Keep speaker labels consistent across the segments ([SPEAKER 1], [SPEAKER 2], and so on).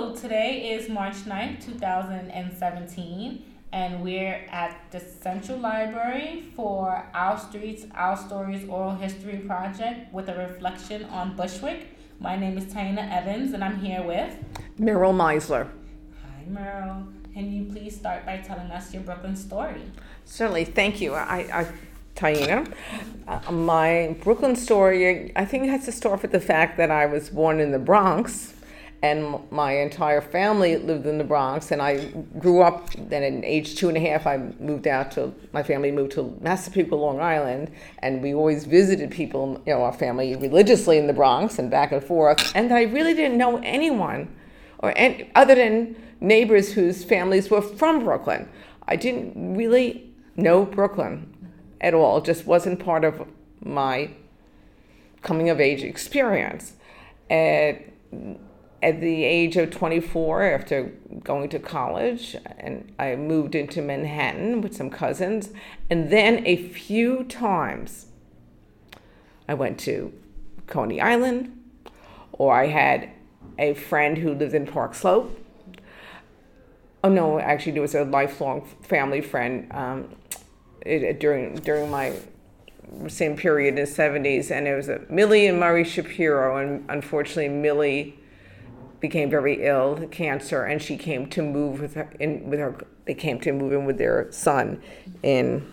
[SPEAKER 1] So today is March 9th, 2017, and we're at the Central Library for Our Streets, Our Stories Oral History Project with a reflection on Bushwick. My name is Taina Evans, and I'm here with
[SPEAKER 2] Meryl Meisler.
[SPEAKER 1] Hi, Meryl. Can you please start by telling us your Brooklyn story?
[SPEAKER 2] Certainly, thank you. I, I Taina. Uh, my Brooklyn story, I think, has to start with the fact that I was born in the Bronx and my entire family lived in the Bronx. And I grew up. Then, at age two and a half, I moved out to my family moved to Massapequa, Long Island, and we always visited people, you know, our family religiously in the Bronx and back and forth. And I really didn't know anyone, or any, other than neighbors whose families were from Brooklyn. I didn't really know Brooklyn at all. It just wasn't part of my coming of age experience. At, at the age of 24, after going to college, and I moved into Manhattan with some cousins, and then a few times I went to Coney Island, or I had a friend who lived in Park Slope. Oh no, actually, there was a lifelong family friend um, it, during during my same period in the 70s, and it was a Millie and Murray Shapiro, and unfortunately, Millie became very ill, cancer, and she came to move with her in with her. They came to move in with their son in,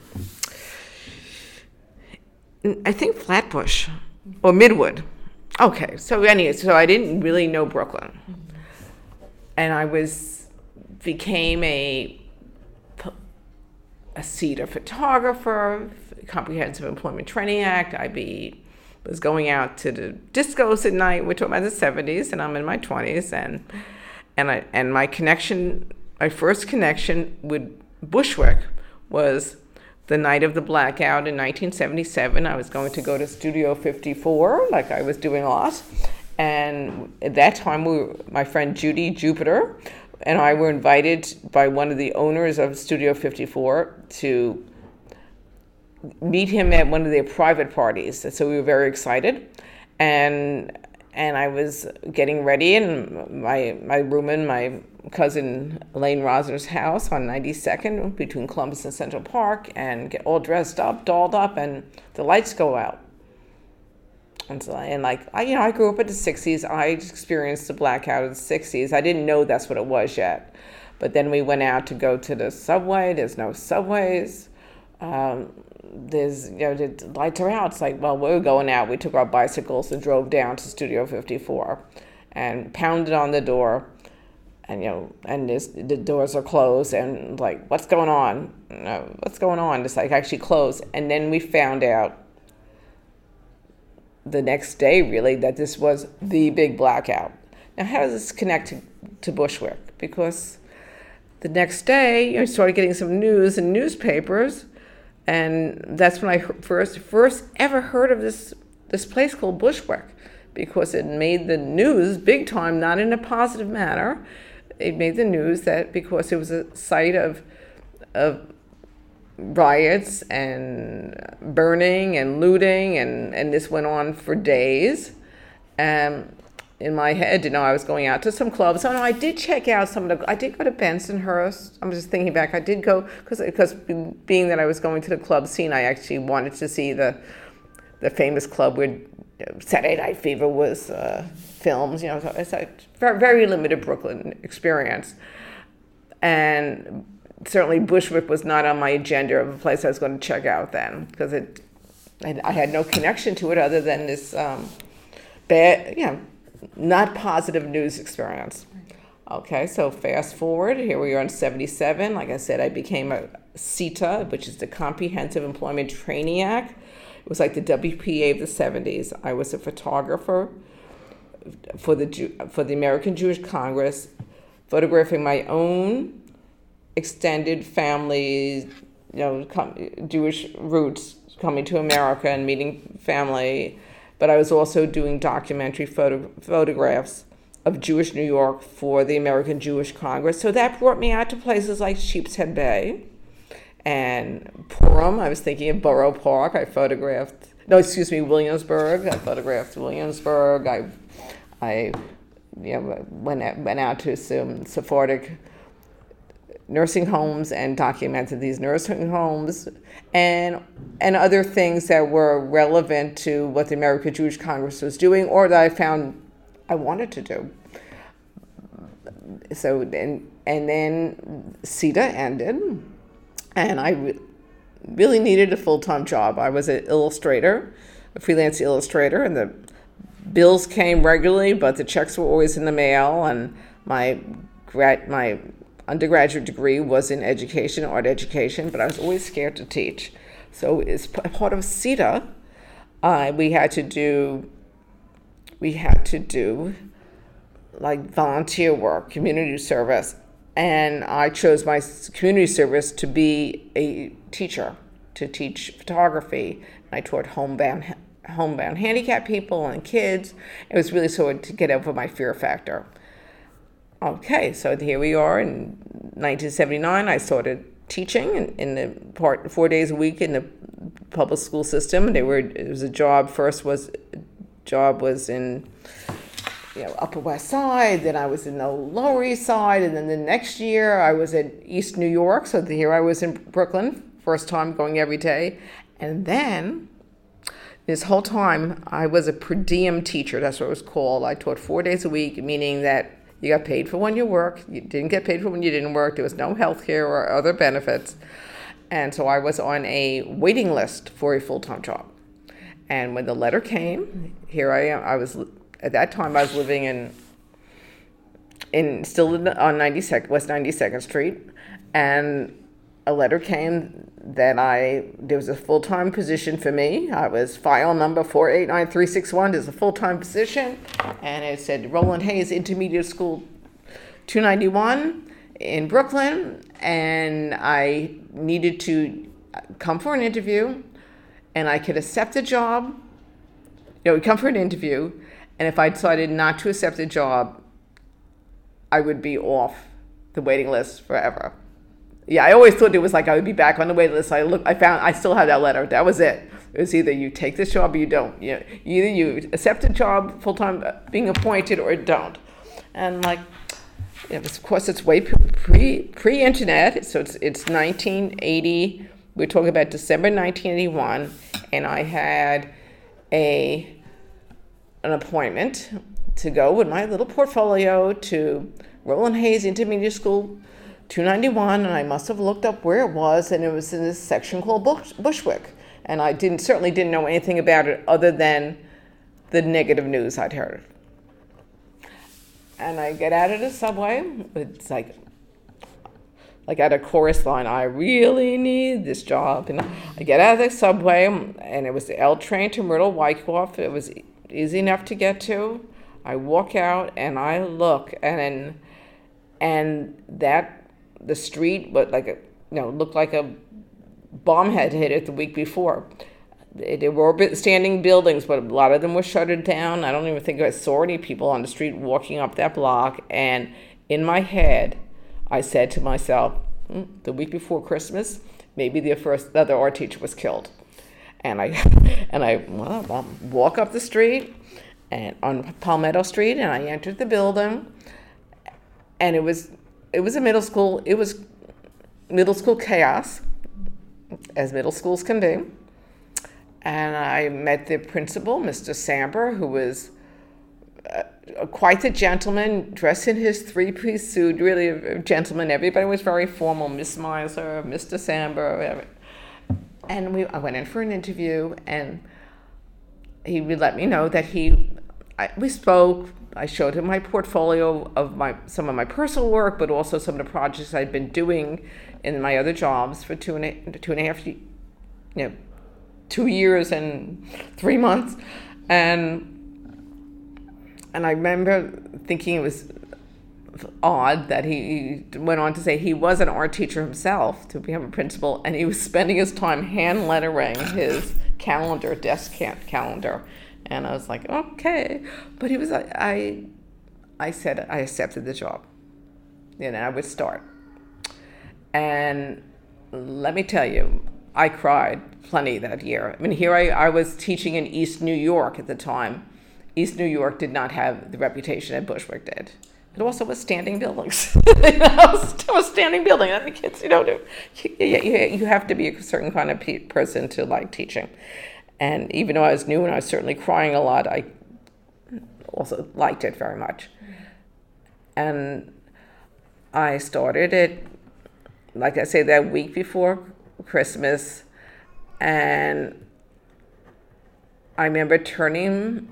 [SPEAKER 2] in I think Flatbush or Midwood. Okay, so anyway, so I didn't really know Brooklyn, and I was became a a CETA photographer, Comprehensive Employment Training Act. I be was going out to the discos at night. We're talking about the seventies, and I'm in my twenties, and and I and my connection, my first connection with Bushwick was the night of the blackout in 1977. I was going to go to Studio 54, like I was doing a lot, and at that time, we my friend Judy Jupiter and I were invited by one of the owners of Studio 54 to meet him at one of their private parties. So we were very excited, and and I was getting ready in my my room in my cousin Elaine Rosner's house on 92nd between Columbus and Central Park, and get all dressed up, dolled up, and the lights go out. And, so, and like I, you know, I grew up in the '60s. I experienced the blackout in the '60s. I didn't know that's what it was yet, but then we went out to go to the subway. There's no subways. Um, there's you know the lights are out. It's like well we're going out. We took our bicycles and drove down to Studio 54, and pounded on the door, and you know and this, the doors are closed and like what's going on? What's going on? It's like actually closed, and then we found out the next day, really, that this was the big blackout. Now, how does this connect to, to Bushwick? Because the next day, you started getting some news in newspapers, and that's when I first first ever heard of this this place called Bushwick, because it made the news big time, not in a positive manner. It made the news that because it was a site of of riots and burning and looting, and, and this went on for days. And in my head, you know, I was going out to some clubs. Oh no, I did check out some of the. I did go to Bensonhurst. I'm just thinking back. I did go because because being that I was going to the club scene, I actually wanted to see the the famous club where Saturday Night Fever was uh, filmed. You know, so it's a very, very limited Brooklyn experience, and certainly Bushwick was not on my agenda of a place I was going to check out then because it I, had no connection to it other than this um, bad, you know, not positive news experience. Okay, so fast forward, here we are in 77. Like I said, I became a CETA, which is the Comprehensive Employment Training Act. It was like the WPA of the 70s. I was a photographer for the for the American Jewish Congress, photographing my own extended families, you know, Jewish roots coming to America and meeting family. But I was also doing documentary photo- photographs of Jewish New York for the American Jewish Congress. So that brought me out to places like Sheepshead Bay and Purim. I was thinking of Borough Park. I photographed, no, excuse me, Williamsburg. I photographed Williamsburg. I, I you know, went, went out to some Sephardic nursing homes and documented these nursing homes and and other things that were relevant to what the American Jewish Congress was doing or that I found I wanted to do. So and and then CETA ended and I re- really needed a full-time job. I was an illustrator, a freelance illustrator and the bills came regularly but the checks were always in the mail and my my undergraduate degree was in education, art education, but I was always scared to teach. So as part of CETA, uh, we had to do we had to do like volunteer work, community service, and I chose my community service to be a teacher to teach photography. I taught homebound homebound handicapped people and kids. It was really of to get over my fear factor. Okay, so here we are in 1979. I started teaching in, in the part four days a week in the public school system. They were it was a job. First was job was in you know Upper West Side. Then I was in the Lower East Side, and then the next year I was in East New York. So here I was in Brooklyn, first time going every day, and then this whole time I was a per diem teacher. That's what it was called. I taught four days a week, meaning that you got paid for when you worked. You didn't get paid for when you didn't work. There was no health care or other benefits. And so I was on a waiting list for a full time job. And when the letter came, here I am. I was at that time I was living in in still on 92nd West 92nd Street, and a letter came that I there was a full time position for me. I was file number four eight nine three six one. There's a full time position, and it said Roland Hayes Intermediate School, two ninety one in Brooklyn, and I needed to come for an interview, and I could accept the job. You know, come for an interview, and if I decided not to accept the job, I would be off the waiting list forever yeah, I always thought it was like I would be back on the wait list. I look, I found, I still have that letter. That was it. It was either you take this job or you don't. You know, either you accept a job full time, uh, being appointed, or don't. And like, yeah, of course, it's way pre pre internet. So it's it's 1980. We're talking about December 1981, and I had a an appointment to go with my little portfolio to Roland Hayes Intermediate School 291, and I must have looked up where it was, and it was in this section called Bush, Bushwick. And I didn't certainly didn't know anything about it other than the negative news I'd heard. And I get out of the subway. It's like like at a chorus line, I really need this job. And I get out of the subway, and it was the L train to Myrtle Wyckoff. It was easy enough to get to. I walk out and I look, and and that the street, but like a you know looked like a bomb had hit it the week before. There were standing buildings, but a lot of them were shuttered down. I don't even think I saw any people on the street walking up that block. And in my head, I said to myself, mm, the week before Christmas, maybe the first other art teacher was killed. And I, and I well, walk up the street, and on Palmetto Street, and I entered the building, and it was it was a middle school. It was middle school chaos, as middle schools can be. And I met the principal, Mr. Samber, who was uh, quite a gentleman, dressed in his three-piece suit, really a gentleman. Everybody was very formal, Miss Miser, Mr. Samber. And we, I went in for an interview, and he would let me know that he, I, we spoke, I showed him my portfolio of my some of my personal work, but also some of the projects I'd been doing in my other jobs for two and a, two and a half, you know, two years and three months, and and I remember thinking it was odd that he went on to say he was an art teacher himself to become a principal, and he was spending his time hand lettering his calendar, desk calendar and I was like, okay. But he was like, I, I said I accepted the job. You know, I would start. And let me tell you, I cried plenty that year. I mean, here I, I was teaching in East New York at the time, East New York did not have the reputation that Bushwick did. It also was standing buildings. it was still a standing building. I mean, kids, you know, you, you, you have to be a certain kind of pe- person to like teaching. And even though I was new and I was certainly crying a lot, I also liked it very much. And I started it, like I say, that week before Christmas. And I remember turning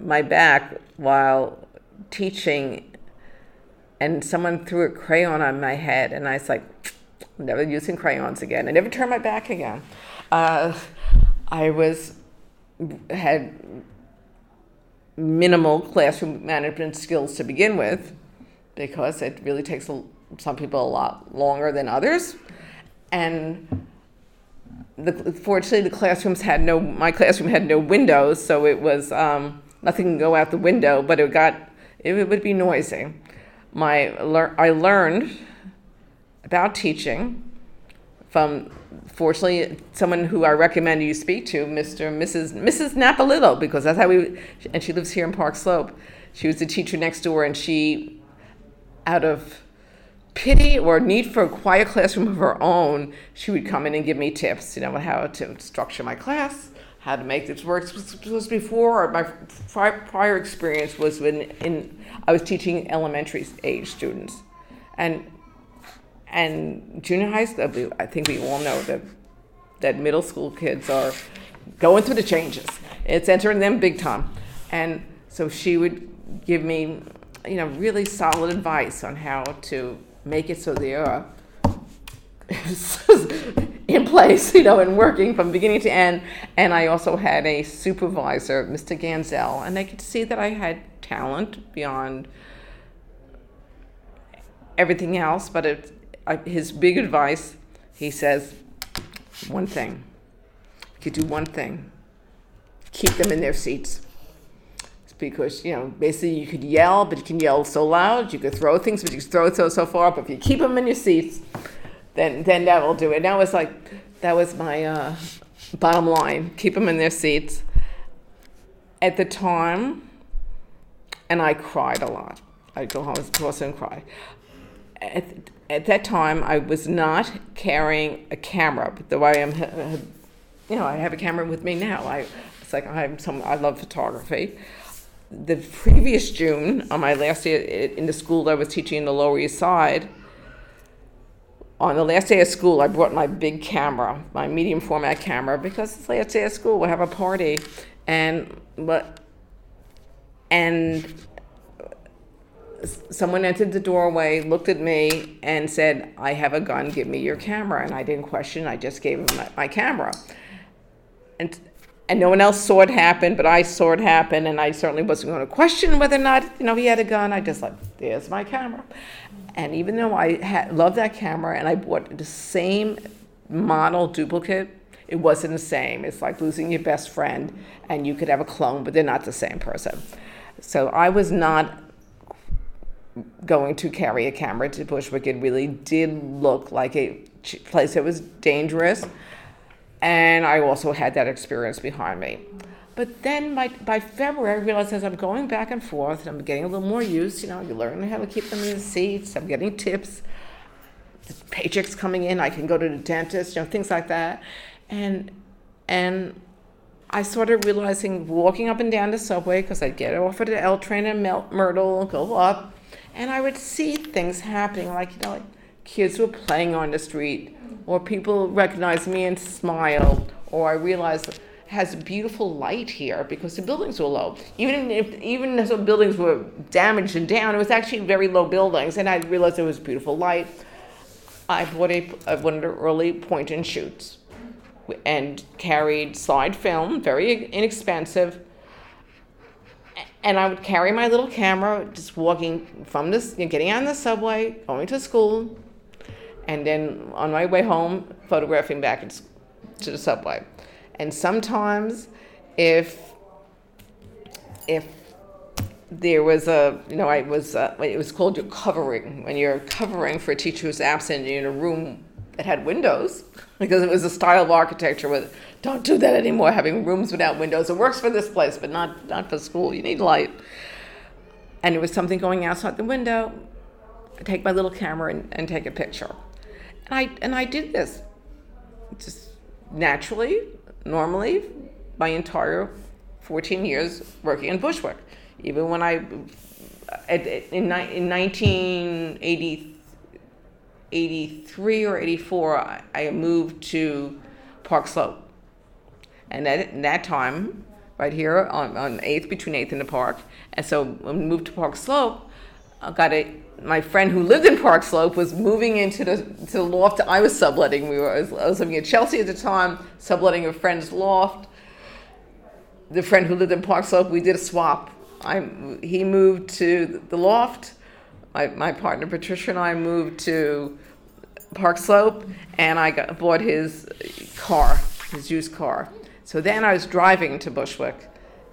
[SPEAKER 2] my back while teaching, and someone threw a crayon on my head, and I was like, never using crayons again. I never turned my back again. Uh, I was had minimal classroom management skills to begin with, because it really takes a, some people a lot longer than others, and the, fortunately the classrooms had no my classroom had no windows so it was um, nothing can go out the window but it got it would be noisy. My i learned about teaching from fortunately someone who i recommend you speak to mr and mrs mrs napolitto because that's how we and she lives here in park slope she was the teacher next door and she out of pity or need for a quiet classroom of her own, she would come in and give me tips, you know, how to structure my class, how to make this work. This was before my prior experience was when in I was teaching elementary age students, and and junior high school. I think we all know that that middle school kids are going through the changes. It's entering them big time, and so she would give me, you know, really solid advice on how to make it so they are in place, you know, and working from beginning to end. And I also had a supervisor, Mr. Ganzel, and I could see that I had talent beyond everything else. But it, his big advice, he says, one thing. You could do one thing. Keep them in their seats. Because you know basically you could yell but you can yell so loud you could throw things but you could throw it so so far. But if you keep them in your seats then then that will do it. And that was like that was my uh, bottom line. Keep them in their seats. At the time and i cried a lot. I'd go home of course and cry. At, at that time i was not carrying a camera but way i'm you know i have a camera with me now i it's like i'm some i love photography the previous June, on my last day in the school I was teaching in the Lower East Side, on the last day of school, I brought my big camera, my medium format camera, because it's the last day of school. We'll have a party, and but and someone entered the doorway, looked at me, and said, "I have a gun. Give me your camera." And I didn't question. I just gave him my, my camera, and and no one else saw it happen, but I saw it happen, and I certainly wasn't going to question whether or not you know he had a gun. I just like, there's my camera, and even though I had loved that camera, and I bought the same model duplicate, it wasn't the same. It's like losing your best friend, and you could have a clone, but they're not the same person. So I was not going to carry a camera to Bushwick. It really did look like a place that was dangerous and I also had that experience behind me. But then by, by February, I realized as I'm going back and forth, and I'm getting a little more used. You know, you learn how to keep them in the seats. I'm getting tips. The paychecks coming in. I can go to the dentist. You know, things like that. And and I started realizing walking up and down the subway because I'd get off at the L train in Myrtle, go up, and I would see things happening like you know, like kids were playing on the street or people recognized me and smiled, or I realized it has beautiful light here because the buildings were low. Even if even some buildings were damaged and down, it was actually very low buildings, and I realized there was beautiful light. I bought a, a one of the early point and shoots, and carried slide film, very inexpensive. And I would carry my little camera, just walking from this, you know, getting on the subway, going to school, and then on my way home, photographing back to the subway. And sometimes, if if there was a, you know, I was, uh, it was called your covering when you're covering for a teacher who's absent in a room that had windows because it was a style of architecture with don't do that anymore having rooms without windows. It works for this place but not not for school. You need light. And it was something going outside the window. I take my little camera and, and take a picture. And I and I did this just naturally normally my entire 14 years working in Bushwick. Even when I in, in 1983 or 84, I moved to Park Slope. And at that time, right here on, on 8th, between 8th and the Park. And so when we moved to Park Slope, I got a, my friend who lived in Park Slope was moving into the, to the loft I was subletting. We were, I was, I was living in Chelsea at the time, subletting a friend's loft. The friend who lived in Park Slope, we did a swap I, he moved to the loft. My, my partner Patricia and I moved to Park Slope, and I got, bought his car, his used car. So then I was driving to Bushwick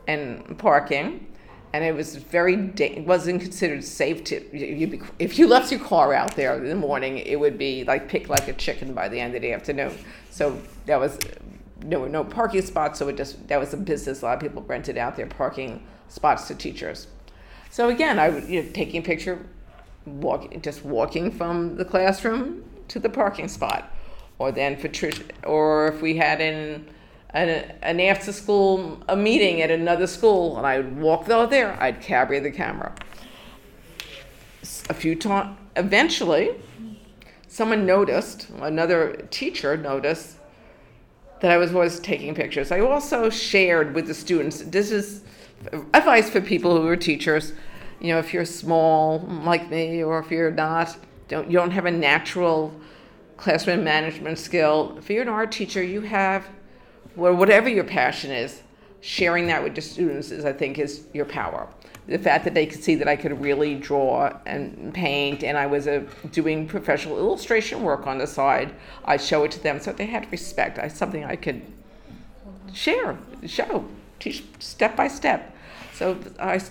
[SPEAKER 2] and parking, and it was very it wasn't considered safe to you, if you left your car out there in the morning, it would be like picked like a chicken by the end of the afternoon. So that was there were no parking spots, so it just that was a business. A lot of people rented out their parking spots to teachers. So again, I you know, taking a picture, walking just walking from the classroom to the parking spot, or then for or if we had an an, an after school a meeting at another school and I would walk out there, I'd carry the camera. A few times, eventually, someone noticed, another teacher noticed that I was always taking pictures. I also shared with the students. This is advice for people who are teachers. You know, if you're small like me, or if you're not, don't you don't have a natural classroom management skill. If you're an art teacher, you have, or whatever your passion is, sharing that with your students is, I think, is your power. The fact that they could see that I could really draw and paint, and I was a, doing professional illustration work on the side, I show it to them so they had respect. I something I could share, show teach step by step. So I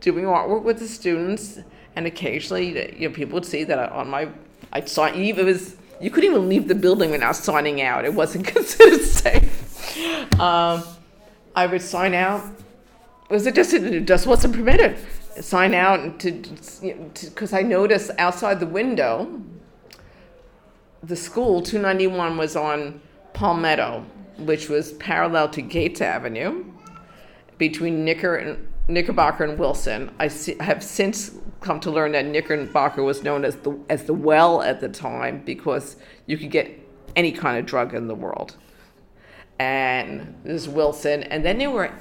[SPEAKER 2] doing artwork with the students, and occasionally, you know, people would see that on my, I'd sign, it was, you couldn't even leave the building without signing out. It wasn't considered safe. Um, I would sign out. Was it just, it just wasn't permitted. Sign out to, because I noticed outside the window, the school, 291, was on Palmetto which was parallel to Gates Avenue between Knicker and, Knickerbocker and Wilson. I have since come to learn that Knickerbocker was known as the as the well at the time because you could get any kind of drug in the world. And this is Wilson, and then there were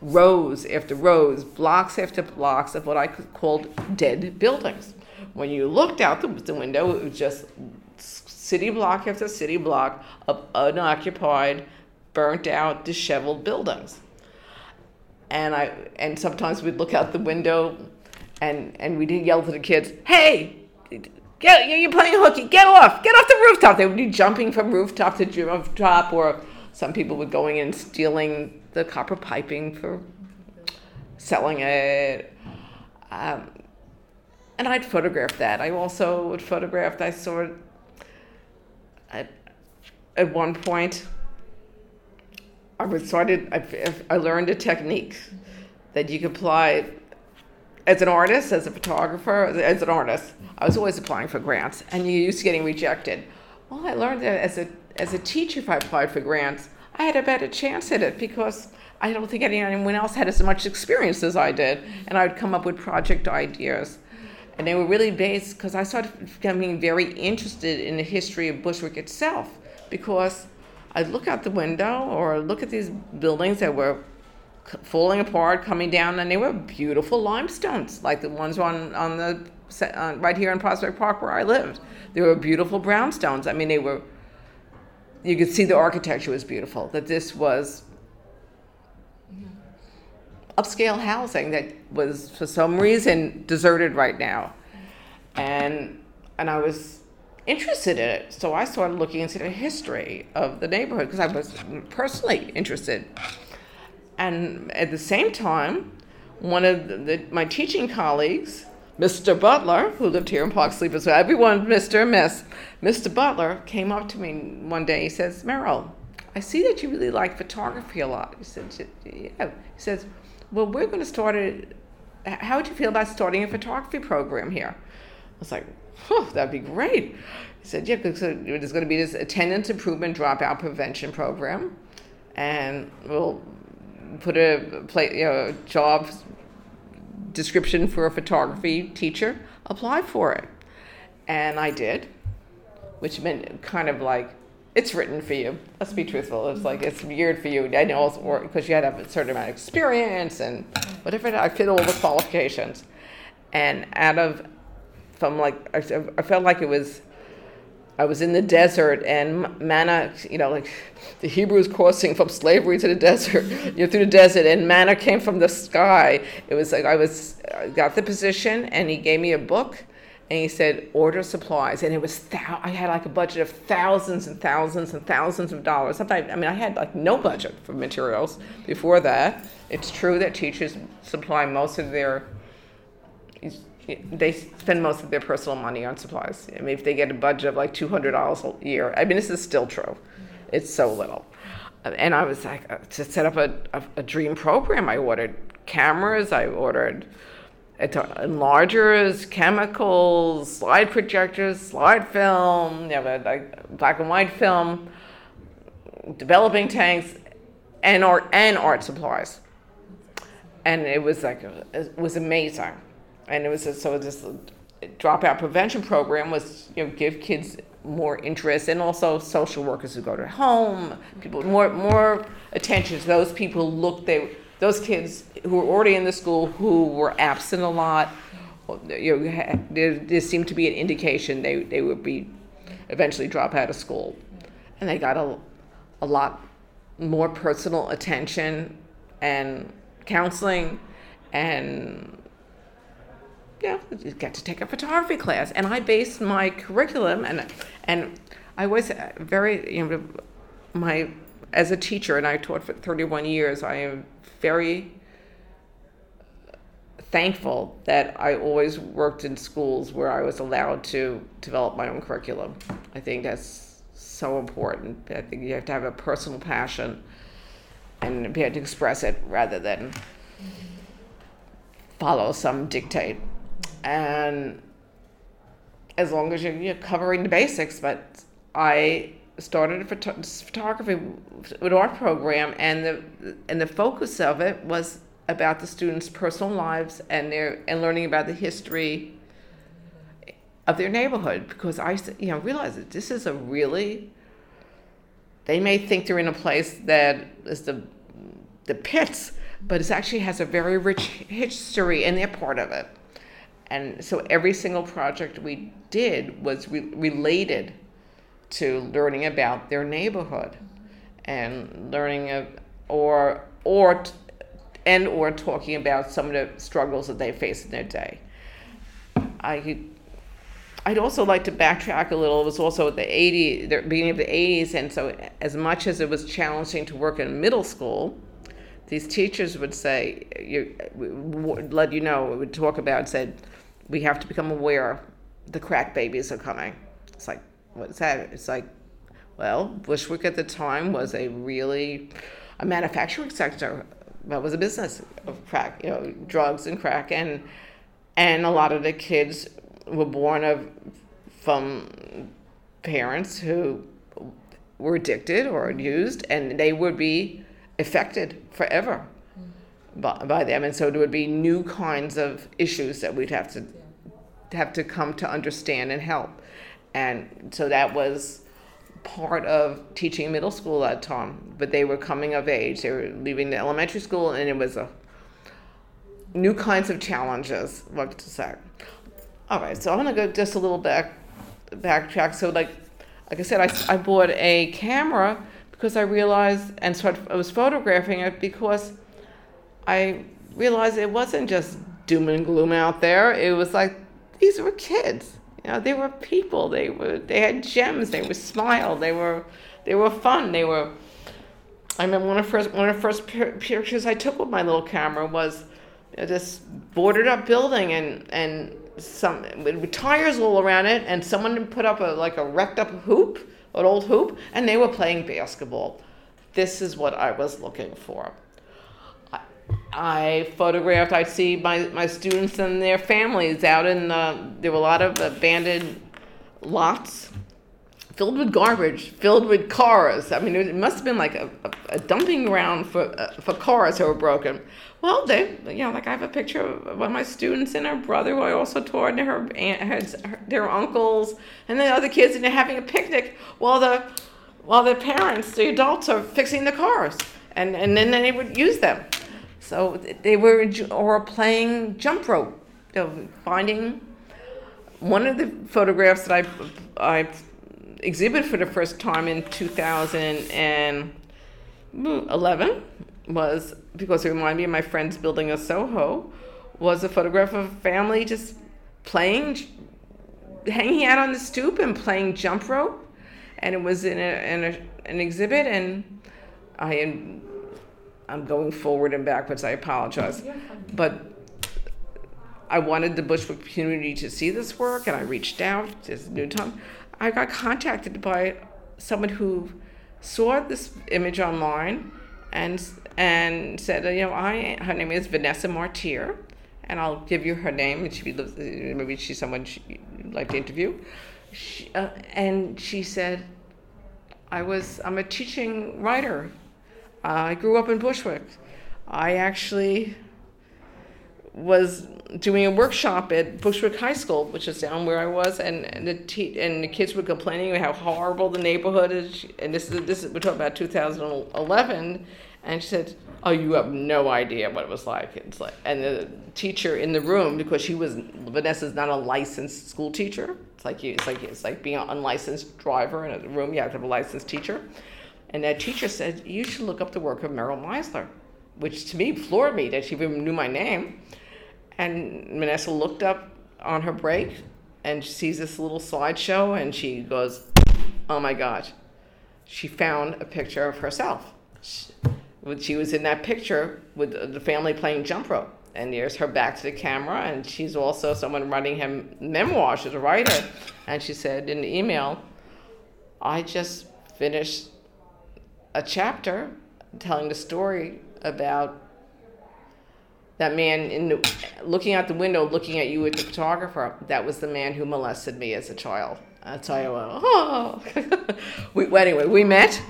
[SPEAKER 2] rows after rows, blocks after blocks of what I called dead buildings. When you looked out the, the window, it was just city block after city block of unoccupied, burnt out, disheveled buildings. And I and sometimes we'd look out the window and and we'd yell to the kids, "Hey, get you're playing hooky, get off, get off the rooftop." They would be jumping from rooftop to rooftop, or some people would going and stealing the copper piping for selling it. Um, and I'd photograph that. I also would photograph. I saw at, at one point, I was started. I, I learned a technique that you could apply as an artist, as a photographer, as an artist. I was always applying for grants, and you used to getting rejected. Well, I learned that as a as a teacher, if I applied for grants, I had a better chance at it because I don't think anyone else had as much experience as I did, and I would come up with project ideas and they were really based because I started becoming very interested in the history of Bushwick itself because I'd look out the window or look at these buildings that were falling apart, coming down, and they were beautiful limestones, like the ones on on the uh, right here in Prospect Park where I lived. They were beautiful brownstones. I mean, they were. You could see the architecture was beautiful. That this was upscale housing that was for some reason deserted right now. And and I was interested in it. So I started looking into the history of the neighborhood because I was personally interested. And at the same time, one of the, the, my teaching colleagues Mr. Butler, who lived here in Park as well, everyone, Mr. and Miss, Mr. Butler came up to me one day. He says, Meryl, I see that you really like photography a lot. He said, yeah. He says, well, we're going to start it. how would you feel about starting a photography program here? I was like, that'd be great. He said, yeah, because uh, there's going to be this attendance improvement dropout prevention program. And we'll put a play, you know, job description for a photography teacher, apply for it. And I did, which meant kind of like, it's written for you. Let's be truthful. It's like it's weird for you. I know because you had to have a certain amount of experience and whatever. I fit all the qualifications, and out of from like I, I felt like it was I was in the desert and manna, you know, like the Hebrews crossing from slavery to the desert, you know, through the desert, and manna came from the sky. It was like I was I got the position, and he gave me a book, and he said order supplies, and it was I had like a budget of thousands and thousands and thousands of dollars. Sometimes I mean I had like no budget for materials before that. It's true that teachers supply most of their they spend most of their personal money on supplies. I mean, if they get a budget of like two hundred dollars a year, I mean, this is still true. It's so little. And I was like, uh, to set up a, a, a dream program, I ordered cameras, I ordered enlargers, chemicals, slide projectors, slide film, you know, like black and white film, developing tanks, and art and art supplies. And it was like it was amazing and it was so this dropout prevention program was you know give kids more interest and also social workers who go to home people more more attention to those people look they those kids who were already in the school who were absent a lot you know there, there seemed to be an indication they they would be eventually drop out of school. And they got a, a lot more personal attention and counseling and yeah, you get to take a photography class. And I based my curriculum and and I was very you know my as a teacher and I taught for 31 years. I am very thankful that I always worked in schools where I was allowed to develop my own curriculum. I think that's so important. I think you have to have a personal passion and be able to express it rather than follow some dictate and as long as you're, you're covering the basics. But I started a photo- photography with art program, and the and the focus of it was about the students' personal lives and their and learning about the history of their neighborhood because I you know realized that this is a really they may think they're in a place that is the the pits, but it actually has a very rich history and they're part of it and so every single project we did was re- related to learning about their neighborhood and learning of, or or t- and or talking about some of the struggles that they face in their day. I I'd also like to backtrack a little. It was also the 80, the beginning of the 80s, and so as much as it was challenging to work in middle school, these teachers would say, you, would let you know, would talk about, said, we have to become aware the crack babies are coming. It's like, what's that? It's like, well, Bushwick at the time was a really a manufacturing sector. That was a business of crack, you know, drugs and crack, and and a lot of the kids were born of from parents who were addicted or used, and they would be affected forever by, by them, and so there would be new kinds of issues that we'd have to have to come to understand and help. And so that was part of teaching middle school at that time. But they were coming of age. They were leaving the elementary school, and it was a new kinds of challenges. What to say? All right, so I'm gonna go just a little back backtrack. So like like I said, I, I bought a camera because I realized and started I was photographing it because I realized it wasn't just doom and gloom out there. It was like these were kids. You know, they were people. They were they had gems. They were smile. They were they were fun. They were. I remember one of first one of the first pictures I took with my little camera was this boarded up building and and some with tires all around it, and someone put up a like a wrecked up hoop, an old hoop, and they were playing basketball. This is what I was looking for. I, I photographed. I'd see my, my students and their families out in the. There were a lot of abandoned lots filled with garbage, filled with cars. I mean, it must have been like a, a, a dumping ground for uh, for cars that were broken. Well, they, you know, like I have a picture of one of my students and her brother who I also taught, and her aunt, her, their uncles, and the other kids, and they're having a picnic while the while the parents, the adults, are fixing the cars, and and then they would use them. So they were or playing jump rope, you know, finding. One of the photographs that I I exhibit for the first time in 2011 was because it reminded me of my friends building a Soho, was a photograph of a family just playing, hanging out on the stoop and playing jump rope. And it was in, a, in a, an exhibit, and I I'm going forward and backwards. I apologize, but I wanted the Bushwick community to see this work, and I reached out to Newtown. I got contacted by someone who saw this image online and and said, you know, I her name is Vanessa Martir, and I'll give you her name, and she maybe she's someone you'd like to interview. She, uh, and she said, I was I'm a teaching writer. I grew up in Bushwick. I actually was doing a workshop at Bushwick High School, which is down where I was, and, and the te- and the kids were complaining about how horrible the neighborhood is. And this is this is we're talking about 2011, and she said, "Oh, you have no idea what it was like." It's like, and the teacher in the room because she was Vanessa's not a licensed school teacher. It's like you, it's like it's like being an unlicensed driver in a room. You have to have a licensed teacher, and that teacher said, "You should look up the work of Meryl Meisler," which to me floored me that she even knew my name. And Vanessa looked up on her break and she sees this little slideshow and she goes, Oh my gosh. She found a picture of herself. She, she was in that picture with the family playing jump rope. And there's her back to the camera, and she's also someone writing him memoirs. She's a writer. And she said in the email, I just finished a chapter telling the story about that man in the, looking out the window, looking at you at the photographer, that was the man who molested me as a child. That's how I went, oh. we, well, anyway, we met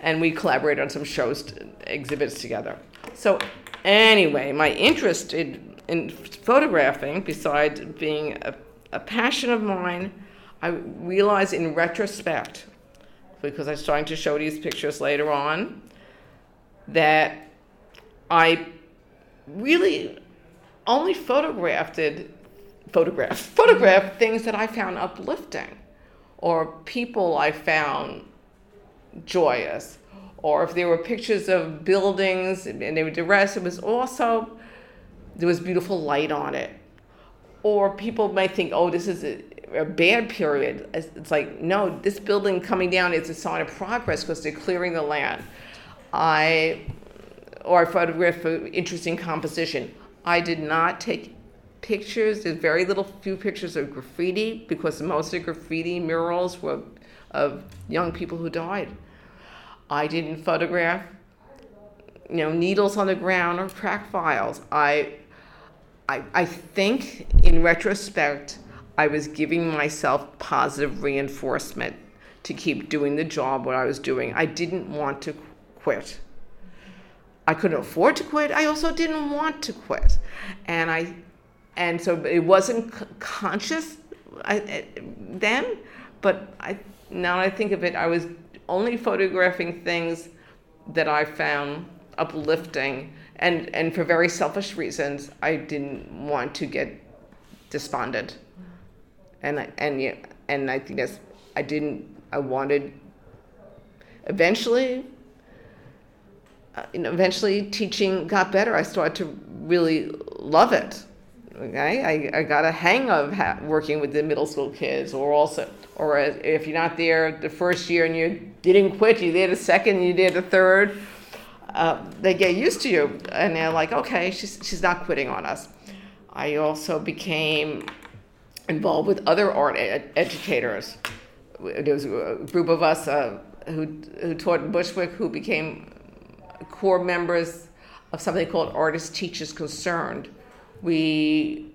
[SPEAKER 2] and we collaborated on some shows, exhibits together. So, anyway, my interest in, in photographing, besides being a, a passion of mine, I realized in retrospect, because I'm starting to show these pictures later on, that I really only photographed it, photographed, photographed things that I found uplifting or people I found joyous. Or if there were pictures of buildings and they were dressed, it was also, there was beautiful light on it. Or people might think, oh, this is a, a bad period. It's like, no, this building coming down is a sign of progress because they're clearing the land. I or I photographed for interesting composition. I did not take pictures. There's very little few pictures of graffiti because most of the graffiti murals were of young people who died. I didn't photograph, you know, needles on the ground or crack files. I, I, I think in retrospect, I was giving myself positive reinforcement to keep doing the job what I was doing. I didn't want to quit. I couldn't afford to quit. I also didn't want to quit, and I, and so it wasn't conscious I, then, but I now I think of it, I was only photographing things that I found uplifting, and and for very selfish reasons, I didn't want to get despondent, and I, and yeah, and I think that's I didn't I wanted eventually uh, you know, eventually teaching got better. I started to really love it. Okay, I, I got a hang of ha- working with the middle school kids, or also, or if you're not there the first year and you didn't quit, you did a second, you did a third. Uh, they get used to you, and they're like, okay, she's she's not quitting on us. I also became involved with other art ed- educators. There was a group of us uh, who, who taught in Bushwick who became core members of something called Artist Teachers Concerned. We,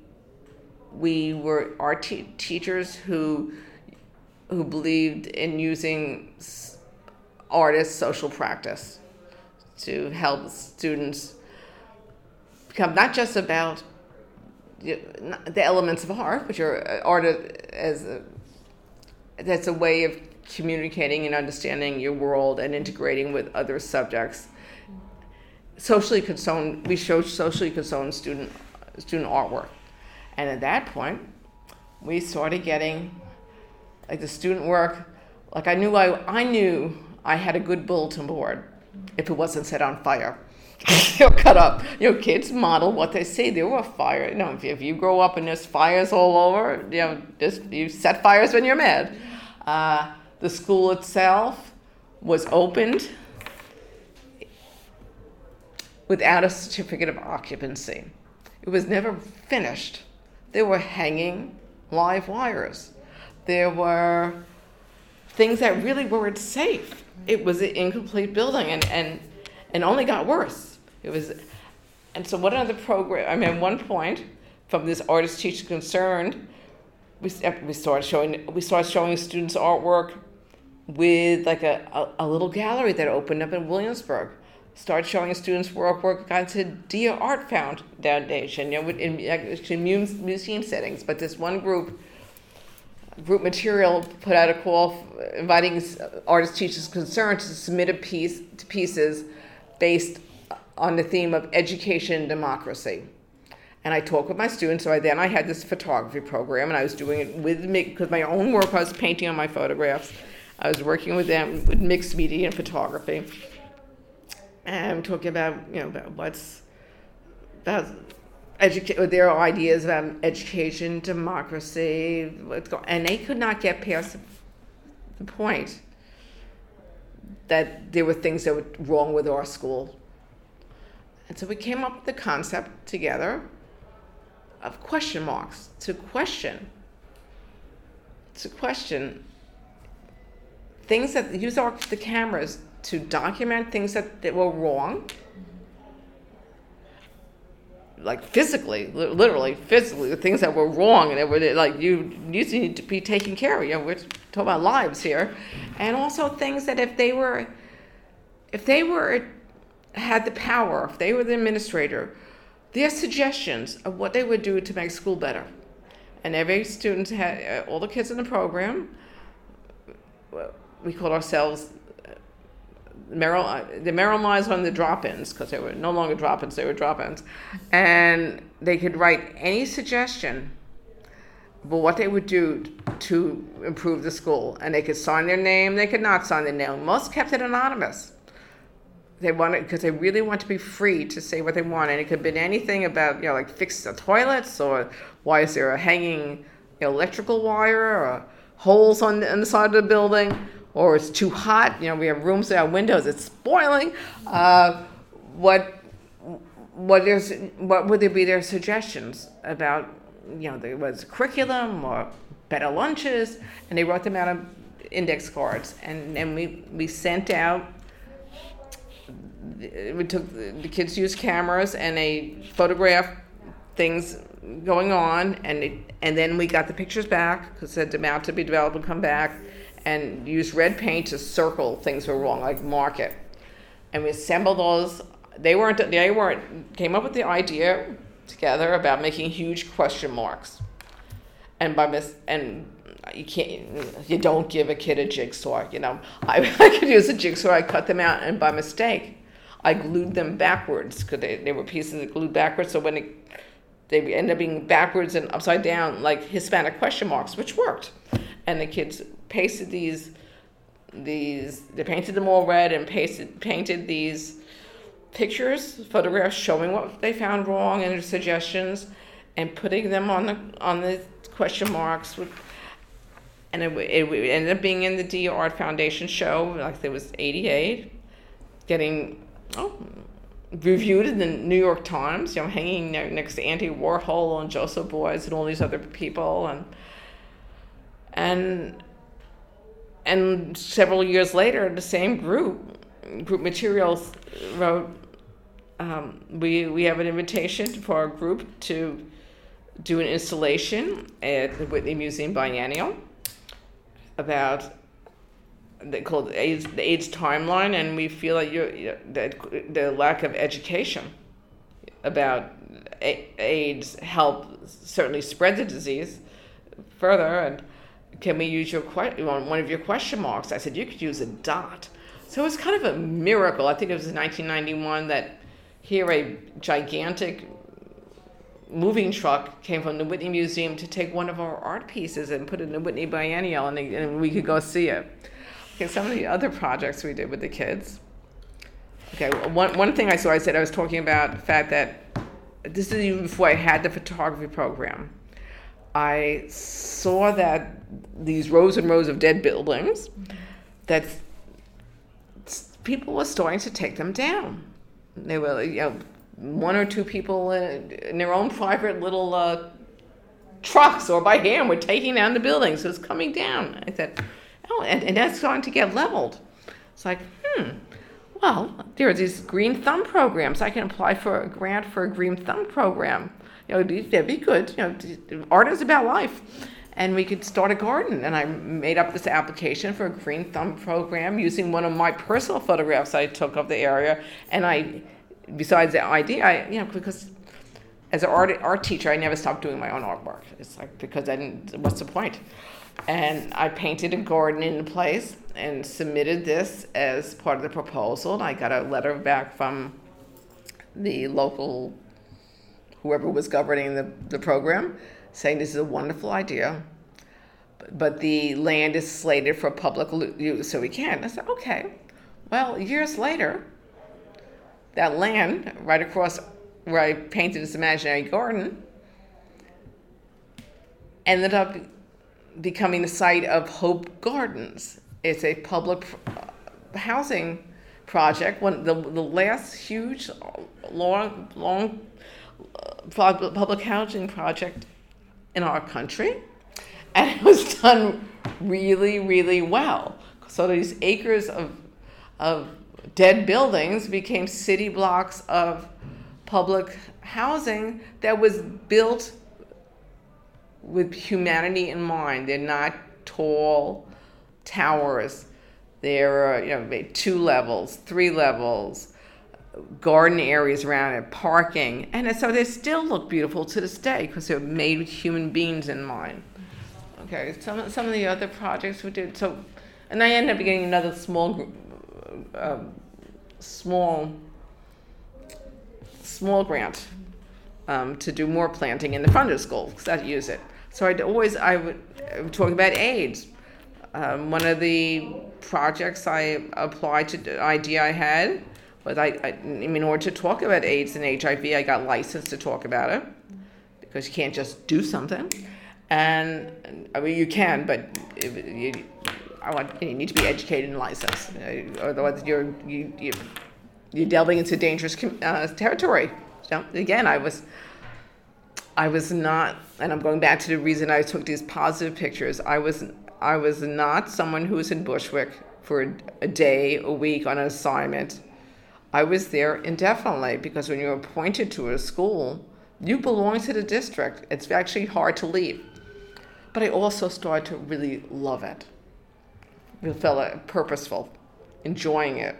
[SPEAKER 2] we were art te- teachers who, who believed in using s- artist social practice to help students become not just about the elements of art, which your uh, art as a, that's a way of communicating and understanding your world and integrating with other subjects. Socially concerned, we showed socially concerned student student artwork, and at that point, we started getting like the student work. Like I knew I I knew I had a good bulletin board if it wasn't set on fire. you know, cut up. You know, kids model what they see. There were fire. You know, if you, if you grow up and there's fires all over, you know, just you set fires when you're mad. Uh, the school itself was opened without a certificate of occupancy. It was never finished. There were hanging live wires. There were things that really weren't safe. It was an incomplete building and, and, and only got worse. It was, and so of the program, I mean, at one point, from this artist teacher concerned, we, we started showing we started showing students artwork with like a, a, a little gallery that opened up in Williamsburg. Started showing students work got to Dia Art Found Foundation, you know, in, in muse- museum settings. But this one group group material put out a call inviting artists, teachers concerned to submit a piece to pieces based on the theme of education democracy. And I talked with my students. So I, then I had this photography program, and I was doing it with me because my own work. I was painting on my photographs. I was working with them with mixed media and photography, and I'm talking about you know about what's about educate their ideas about education, democracy, and they could not get past the point that there were things that were wrong with our school. And so we came up with the concept together of question marks to question, to question things that use our, the cameras to document things that, that were wrong like physically, literally, physically, the things that were wrong and were like you you need to be taken care of. You know, we're talking about lives here, and also things that if they were, if they were, had the power, if they were the administrator, their suggestions of what they would do to make school better, and every student had uh, all the kids in the program. We called ourselves Merrill, uh, the Merrill lines on the drop-ins because they were no longer drop-ins; they were drop-ins, and they could write any suggestion about what they would do to improve the school, and they could sign their name. They could not sign their name. Most kept it anonymous. They wanted because they really want to be free to say what they want, and it could have been anything about you know like fix the toilets or why is there a hanging electrical wire or holes on the, on the side of the building or it's too hot. You know, we have rooms have windows. It's spoiling. Uh, what what is what would there be their suggestions about? You know, there was curriculum or better lunches, and they wrote them out on index cards, and and we we sent out. We took the kids used cameras and they photographed things going on, and it, and then we got the pictures back because said about to be developed and come back and use red paint to circle things were wrong, like mark it. And we assembled those. They weren't. They weren't. Came up with the idea together about making huge question marks. And by mis and you can't. You don't give a kid a jigsaw. You know, I, I could use a jigsaw. I cut them out, and by mistake, I glued them backwards because they, they were pieces that glued backwards. So when it, they ended up being backwards and upside down, like Hispanic question marks, which worked. And the kids pasted these these they painted them all red and pasted painted these pictures photographs showing what they found wrong and their suggestions and putting them on the on the question marks with and it, it, ended up being in the Dia Art Foundation show like there was 88 getting oh reviewed in the New York Times, you know, hanging next to Andy Warhol and Joseph Beuys and all these other people, and and and several years later, the same group group materials wrote. Um, we we have an invitation for our group to do an installation at the Whitney Museum Biennial about they call it AIDS, the AIDS timeline, and we feel like you that the lack of education about AIDS help certainly spread the disease further. And can we use your one of your question marks? I said you could use a dot. So it was kind of a miracle. I think it was 1991 that here a gigantic moving truck came from the Whitney Museum to take one of our art pieces and put it in the Whitney Biennial, and, they, and we could go see it. Okay, some of the other projects we did with the kids. Okay, one, one thing I saw, I said I was talking about the fact that this is even before I had the photography program. I saw that these rows and rows of dead buildings, that people were starting to take them down. They were, you know, one or two people in, in their own private little uh, trucks or by hand were taking down the buildings. So it was coming down. I said, Oh, and, and that's going to get leveled. It's like, hmm, well, there are these green thumb programs. I can apply for a grant for a green thumb program. You know, that'd be good. You know, art is about life. And we could start a garden. And I made up this application for a green thumb program using one of my personal photographs I took of the area. And I, besides the idea, I, you know, because as an art, art teacher, I never stopped doing my own artwork. It's like, because I didn't, what's the point? And I painted a garden in place and submitted this as part of the proposal. And I got a letter back from the local, whoever was governing the, the program, saying this is a wonderful idea, but the land is slated for public use, so we can. I said, okay. Well, years later, that land right across where I painted this imaginary garden ended up becoming the site of Hope Gardens. It's a public uh, housing project, one the, the last huge, long, long public housing project in our country. And it was done really, really well. So these acres of, of dead buildings became city blocks of public housing that was built with humanity in mind. They're not tall towers. They're uh, you know two levels, three levels, garden areas around it, parking, and so they still look beautiful to this day because they're made with human beings in mind. Okay, some some of the other projects we did so, and I ended up getting another small group, uh, small small grant um, to do more planting in the front of the school because I use it. So I'd always, I would, I would talk about AIDS. Um, one of the projects I applied to, the idea I had was I, I, in order to talk about AIDS and HIV, I got licensed to talk about it because you can't just do something. And I mean, you can, but you, I want, you need to be educated and licensed. Otherwise, you're, you, you, you're delving into dangerous uh, territory. So again, I was I was not, and I'm going back to the reason I took these positive pictures. I was, I was not someone who was in Bushwick for a day, a week on an assignment. I was there indefinitely because when you're appointed to a school, you belong to the district. It's actually hard to leave. But I also started to really love it. I felt purposeful, enjoying it.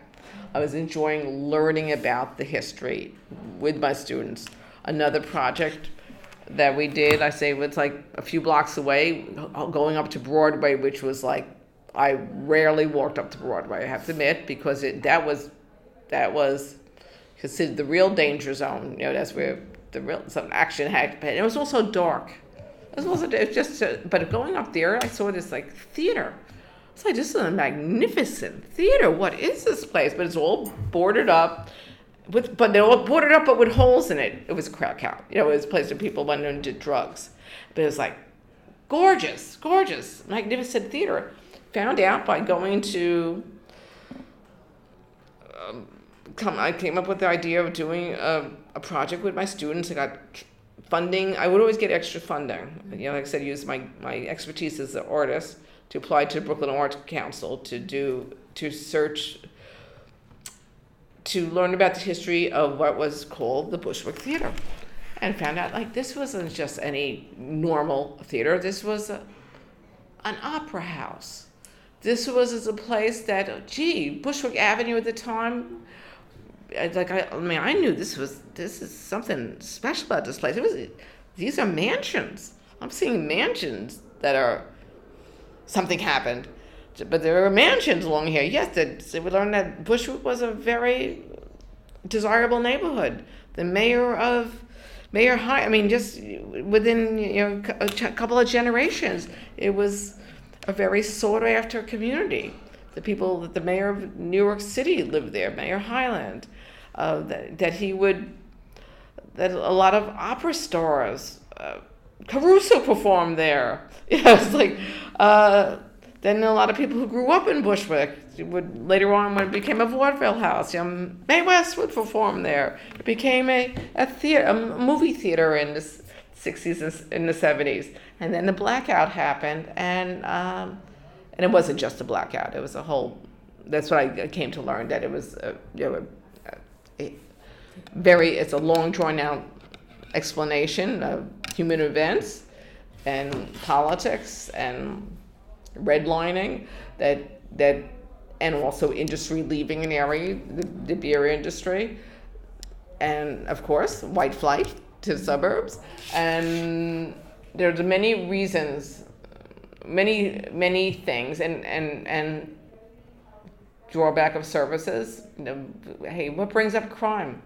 [SPEAKER 2] I was enjoying learning about the history with my students. Another project that we did. I say it's like a few blocks away, going up to Broadway, which was like I rarely walked up to Broadway. I have to admit because it that was that was considered the real danger zone. You know, that's where the real some action happened. It was also dark. It was also it was just a, but going up there, I saw this like theater. It's like this is a magnificent theater. What is this place? But it's all boarded up with, but they all boarded up, but with holes in it. It was a crack house. You know, it was a place where people went and did drugs. But it was like gorgeous, gorgeous, magnificent theater. Found out by going to um, come, I came up with the idea of doing a, a project with my students. I got funding. I would always get extra funding. You know, like I said, use my, my expertise as an artist to apply to the Brooklyn Arts Council to do to search to learn about the history of what was called the Bushwick Theater, and found out like this wasn't just any normal theater. This was a, an opera house. This was a place that, gee, Bushwick Avenue at the time like I, I mean, I knew this was this is something special about this place. It was these are mansions. I'm seeing mansions that are something happened, but there are mansions along here. Yes, that we learned that Bushwick was a very desirable neighborhood. The mayor of Mayor High, I mean, just within you know a couple of generations, it was a very sought after community. The people that the mayor of New York City lived there, Mayor Hylan uh, that, that he would that a lot of opera stars uh, Caruso performed there. Yeah, it's like uh, then a lot of people who grew up in Bushwick would later on when it became a vaudeville house. You know, Mae West would perform there. It became a a theater, a movie theater in the '60s and in the '70s, and then the blackout happened, and um, and it wasn't just a blackout. It was a whole. That's what I came to learn that it was a, you know, very, it's a long drawn out explanation of human events and politics and redlining that that and also industry leaving an area, the, the beer industry, and of course white flight to the suburbs, and there's many reasons, many many things, and and and drawback of services. Hey, what brings up crime?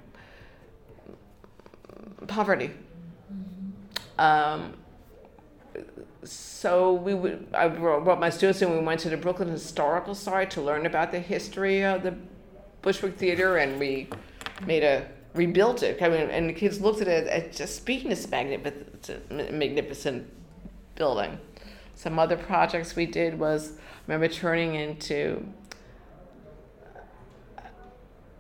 [SPEAKER 2] poverty. Um, so we would, I brought my students and we went to the Brooklyn Historical Site to learn about the history of the Bushwick Theater, and we made a rebuilt it. I mean, and the kids looked at it as just speaking this magnificent, magnificent building. Some other projects we did was I remember turning into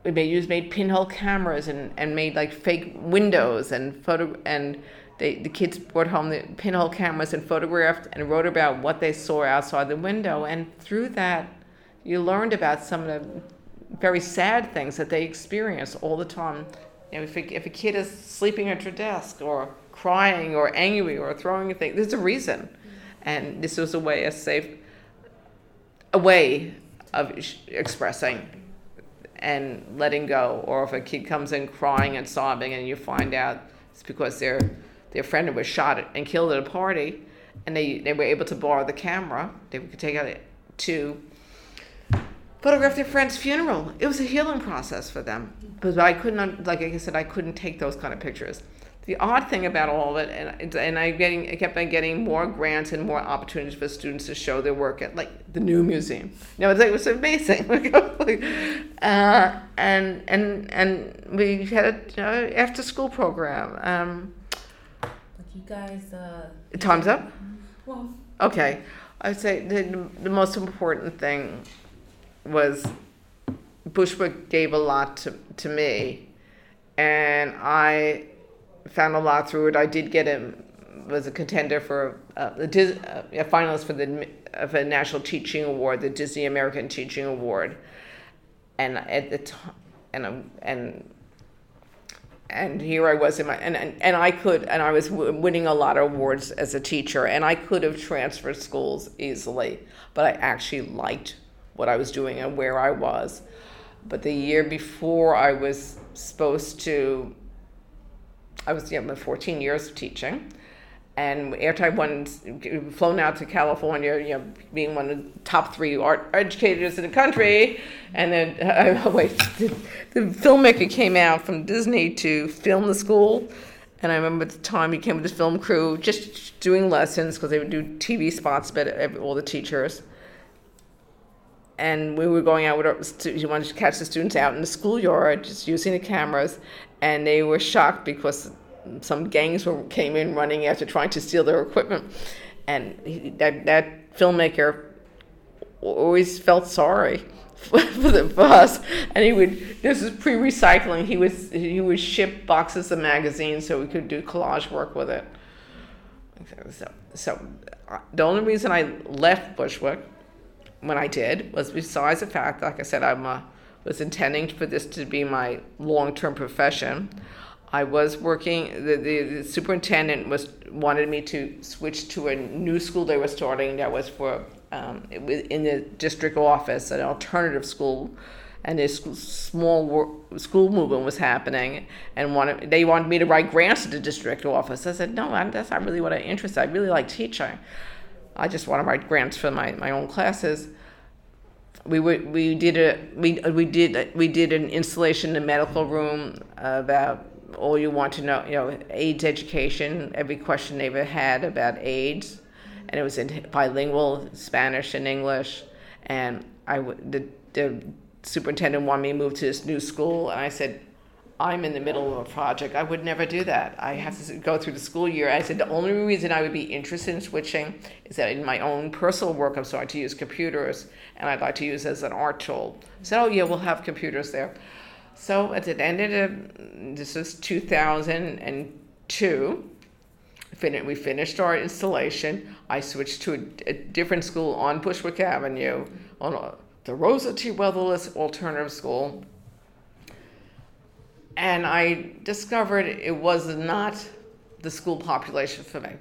[SPEAKER 2] we made used made pinhole cameras and, and made like fake windows and photo and they, the kids brought home the pinhole cameras and photographed and wrote about what they saw outside the window. And through that you learned about some of the very sad things that they experience all the time. You know, if, a, if a kid is sleeping at your desk or crying or angry or throwing a thing there's a reason. And this was a way a safe a way of expressing and letting go, or if a kid comes in crying and sobbing, and you find out it's because their their friend was shot and killed at a party, and they, they were able to borrow the camera, they could take it to photograph their friend's funeral. It was a healing process for them, but I couldn't, like I said, I couldn't take those kind of pictures the odd thing about all of it, and and I getting I kept on getting more grants and more opportunities for students to show their work at like the new museum. You know, it was amazing. uh, and and and we had an after school program. Um,
[SPEAKER 1] you guys. Uh,
[SPEAKER 2] time's up.
[SPEAKER 1] Well.
[SPEAKER 2] Okay, I'd say the the most important thing was Bushwick gave a lot to to me, and I found a lot through it. I did get a was a contender for uh, a, a finalist for the of a National Teaching Award, the Disney American Teaching Award, and at the time, and and and here I was in my and, and, and I could and I was winning a lot of awards as a teacher and I could have transferred schools easily, but I actually liked what I was doing and where I was. But the year before I was supposed to I was you know, 14 years of teaching. And after I flown out to California, you know, being one of the top three art educators in the country, and then uh, wait, the, the filmmaker came out from Disney to film the school, and I remember at the time he came with his film crew, just doing lessons because they would do TV spots about all the teachers. And we were going out with, our, he wanted to catch the students out in the schoolyard, just using the cameras and they were shocked because some gangs were, came in running after trying to steal their equipment, and he, that that filmmaker always felt sorry for, the, for us, and he would. This is pre-recycling. He would he would ship boxes of magazines so we could do collage work with it. So, so uh, the only reason I left Bushwick when I did was besides the fact, like I said, I uh, was intending for this to be my long-term profession. I was working. The, the, the superintendent was wanted me to switch to a new school they were starting that was for um, in the district office, an alternative school, and this small school movement was happening, and wanted they wanted me to write grants to the district office. I said, no, that's not really what I'm interested. I really like teaching. I just want to write grants for my, my own classes. We we did a we we did we did an installation in the medical room about all you want to know, you know, AIDS education, every question they ever had about AIDS and it was in bilingual Spanish and English. And I the, the superintendent wanted me to move to this new school, and I said, I'm in the middle of a project. I would never do that. I have to go through the school year. I said the only reason I would be interested in switching is that in my own personal work, I'm starting to use computers, and I'd like to use as an art tool. So, oh yeah, we'll have computers there. So at the end of uh, the, this is 2002 we finished our installation. I switched to a, a different school on Bushwick Avenue, on a, the Rosa T. Weatherless Alternative School. And I discovered it was not the school population for me.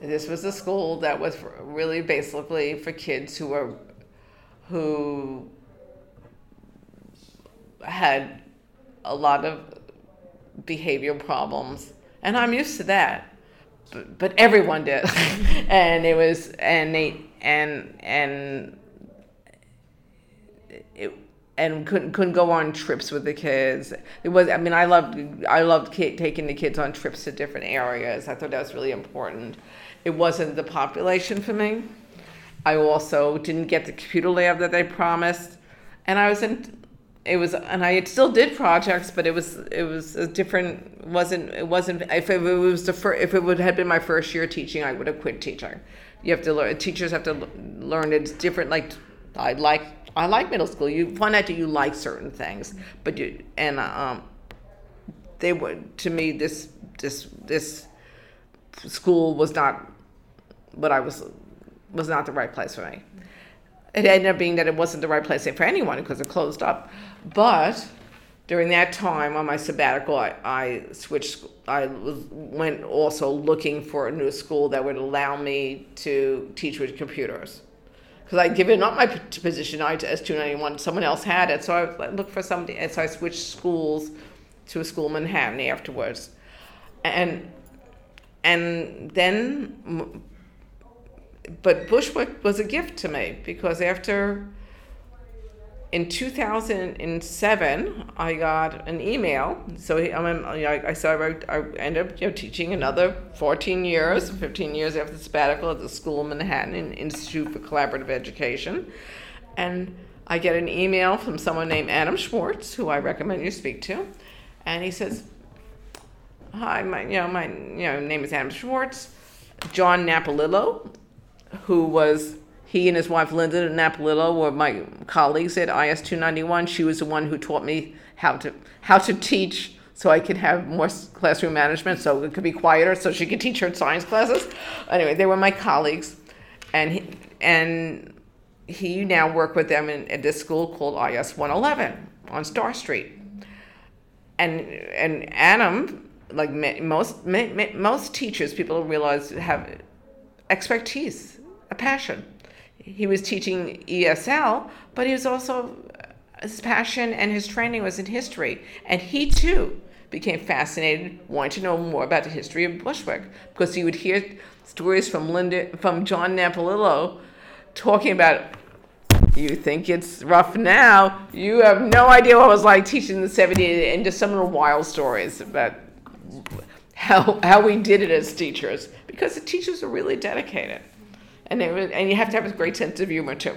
[SPEAKER 2] This was a school that was really basically for kids who were who had a lot of behavioral problems and I'm used to that. But, but everyone did, and it was and they and and and couldn't couldn't go on trips with the kids. It was I mean I loved I loved taking the kids on trips to different areas. I thought that was really important. It wasn't the population for me. I also didn't get the computer lab that they promised, and I was in it was and I still did projects, but it was it was a different wasn't it wasn't if it was the first, if it would have been my first year teaching, I would have quit teaching. You have to learn teachers have to learn it's different. Like I like I like middle school. You find out that you like certain things, but you and um, they were to me this this this school was not what I was was not the right place for me. It ended up being that it wasn't the right place for anyone because it closed up. But during that time on my sabbatical, I, I switched. I was, went also looking for a new school that would allow me to teach with computers. Because I'd given up my position I to S291, someone else had it. So I looked for somebody, and so I switched schools to a school in Manhattan afterwards. And and then but Bushwick was a gift to me because after in 2007 I got an email. So I, I, so I, wrote, I ended up you know, teaching another 14 years, 15 years after the sabbatical at the school in Manhattan in Institute for Collaborative Education, and I get an email from someone named Adam Schwartz, who I recommend you speak to, and he says, "Hi, my you know my you know name is Adam Schwartz." John Napolillo who was he and his wife Linda Napolillo were my colleagues at IS 291. She was the one who taught me how to how to teach so I could have more classroom management, so it could be quieter, so she could teach her science classes. Anyway, they were my colleagues, and he, and he now worked with them in, at this school called IS 111 on Starr Street. And and Adam, like most most teachers, people realize have expertise a passion. He was teaching ESL, but he was also uh, his passion and his training was in history, and he too became fascinated, wanting to know more about the history of Bushwick because he would hear stories from Linda, from John Napolillo, talking about. You think it's rough now? You have no idea what it was like teaching in the '70s, and just some of the wild stories about how how we did it as teachers because the teachers are really dedicated and it was, and you have to have a great sense of humor too.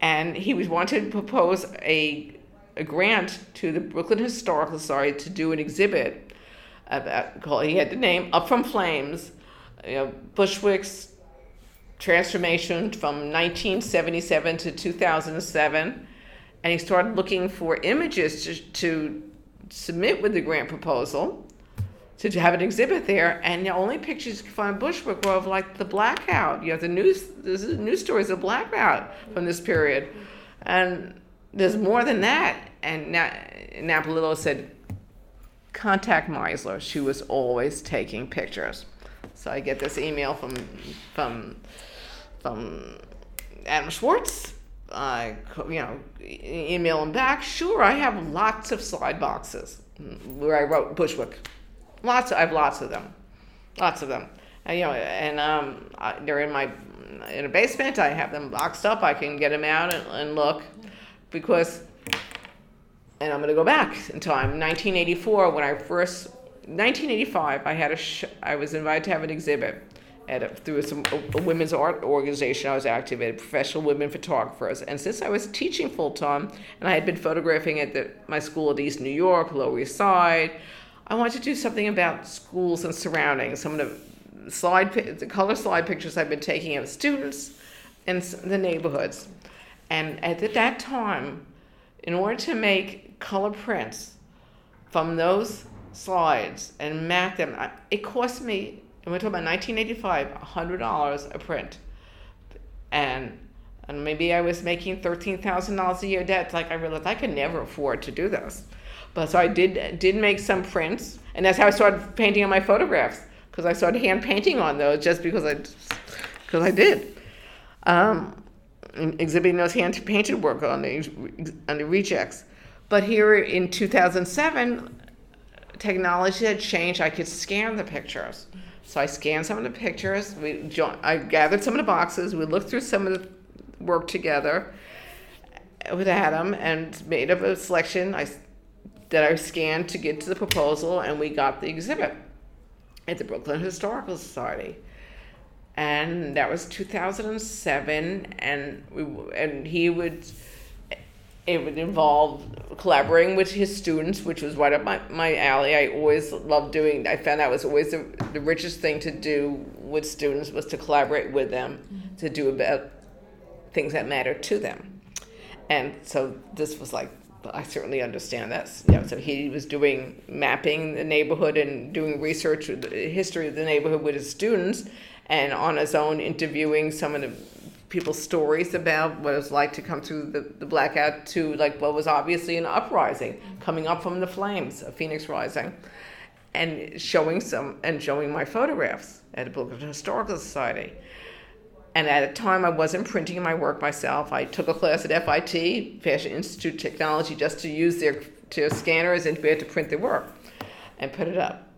[SPEAKER 2] And he was wanted to propose a a grant to the Brooklyn Historical Society to do an exhibit about called he had the name Up from Flames, you know, Bushwick's transformation from 1977 to 2007, and he started looking for images to, to submit with the grant proposal to have an exhibit there, and the only pictures you can find Bushwick were of like the blackout. You have the news, there's news stories of blackout from this period, and there's more than that. And Na- Napolillo said, contact Meisler. She was always taking pictures. So I get this email from from from Adam Schwartz. I you know email him back. Sure, I have lots of slide boxes where I wrote Bushwick Lots. Of, I have lots of them. Lots of them. And, you know, and um, I, they're in my in a basement. I have them boxed up. I can get them out and, and look, because. And I'm going to go back in time. 1984, when I first, 1985, I had a. Sh- I was invited to have an exhibit at a, through some a, a women's art organization I was active in, professional women photographers. And since I was teaching full time, and I had been photographing at the, my school at East New York, Lower East Side, I want to do something about schools and surroundings. I'm going to slide, the color slide pictures I've been taking of students and the neighborhoods. And at that time, in order to make color prints from those slides and map them, it cost me, and we're talking about 1985, $100 a print. And and maybe I was making thirteen thousand dollars a year debt. Like I realized I could never afford to do this. But so I did did make some prints, and that's how I started painting on my photographs because I started hand painting on those just because I because I did. Um, exhibiting those hand painted work on the on the rejects. But here in 2007, technology had changed. I could scan the pictures. So I scanned some of the pictures. We joined, I gathered some of the boxes. We looked through some of the work together with Adam and made up a selection. I that I scanned to get to the proposal, and we got the exhibit at the Brooklyn Historical Society. And that was 2007, and we and he would it would involve collaborating with his students, which was right up my, my alley. I always loved doing. I found that was always the, the richest thing to do with students was to collaborate with them mm-hmm. to do about things that matter to them. And so this was like I certainly understand that. You know, so he was doing mapping the neighborhood and doing research, with the history of the neighborhood with his students, and on his own interviewing some of the people's stories about what it was like to come through the, the blackout to like what was obviously an uprising coming up from the flames, a phoenix rising, and showing some and showing my photographs at the Brooklyn Historical Society. And at a time, I wasn't printing my work myself. I took a class at FIT, Fashion Institute Technology, just to use their, their scanners and be able to print their work and put it up.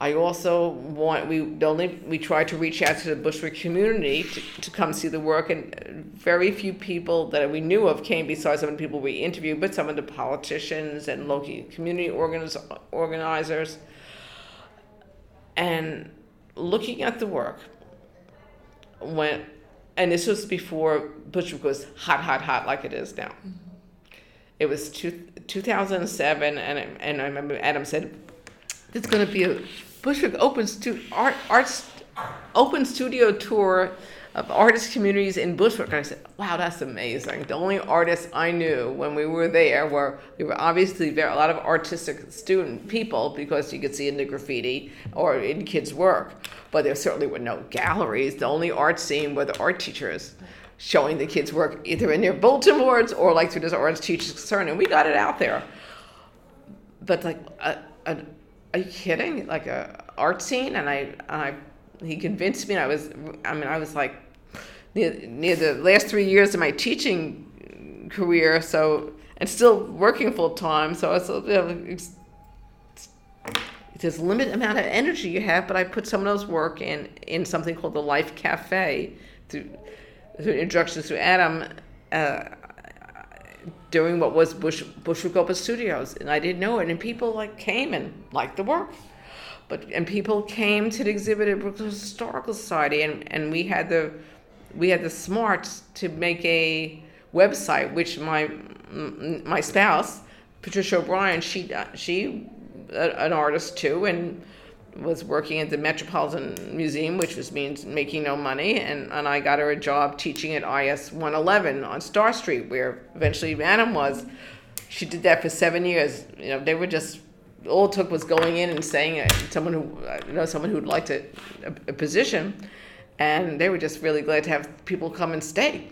[SPEAKER 2] I also want we only we tried to reach out to the Bushwick community to, to come see the work, and very few people that we knew of came. Besides some of the people we interviewed, but some of the politicians and local community organiz, organizers. And looking at the work, when and this was before Bushwick was hot, hot, hot like it is now. It was two, 2007, and and I remember Adam said, "There's going to be a Bushwick open stu- art arts open studio tour of artist communities in Bushwick. And I said, wow, that's amazing. The only artists I knew when we were there were, we were obviously very, a lot of artistic student people because you could see in the graffiti or in kids' work. But there certainly were no galleries. The only art scene were the art teachers showing the kids' work either in their bulletin boards or like through this arts teachers concern. And we got it out there. But like, a, a, are you kidding? Like a art scene? And I, and I he convinced me. I was, I mean, I was like near, the last three years of my teaching career, so and still working full time. So I was, you know, there's a limited amount of energy you have, but I put some of those work in in something called the Life Cafe through, through introductions to Adam. Uh, doing what was Bush Bushwick Open Studios, and I didn't know it, and people like came and liked the work but and people came to the exhibit at Brooklyn Historical Society, and, and we had the we had the smarts to make a website, which my my spouse Patricia O'Brien, she she an artist too, and was working at the Metropolitan Museum, which was means making no money, and, and I got her a job teaching at IS 111 on Starr Street, where eventually Adam was. She did that for seven years. You know, they were just all it took was going in and saying it. Someone who uh, you know, someone who'd like to a, a position, and they were just really glad to have people come and stay.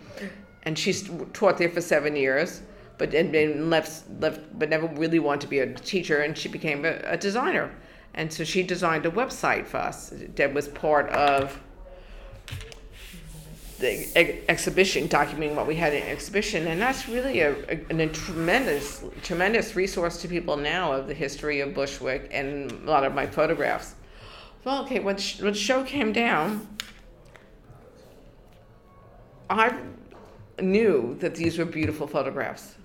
[SPEAKER 2] And she taught there for seven years, but and, left left, but never really wanted to be a teacher, and she became a, a designer and so she designed a website for us that was part of the ex- exhibition, documenting what we had in exhibition, and that's really a, a, a, tremendous, tremendous resource to people now of the history of Bushwick and a lot of my photographs. Well, okay, when, sh- when the show came down, I knew that these were beautiful photographs.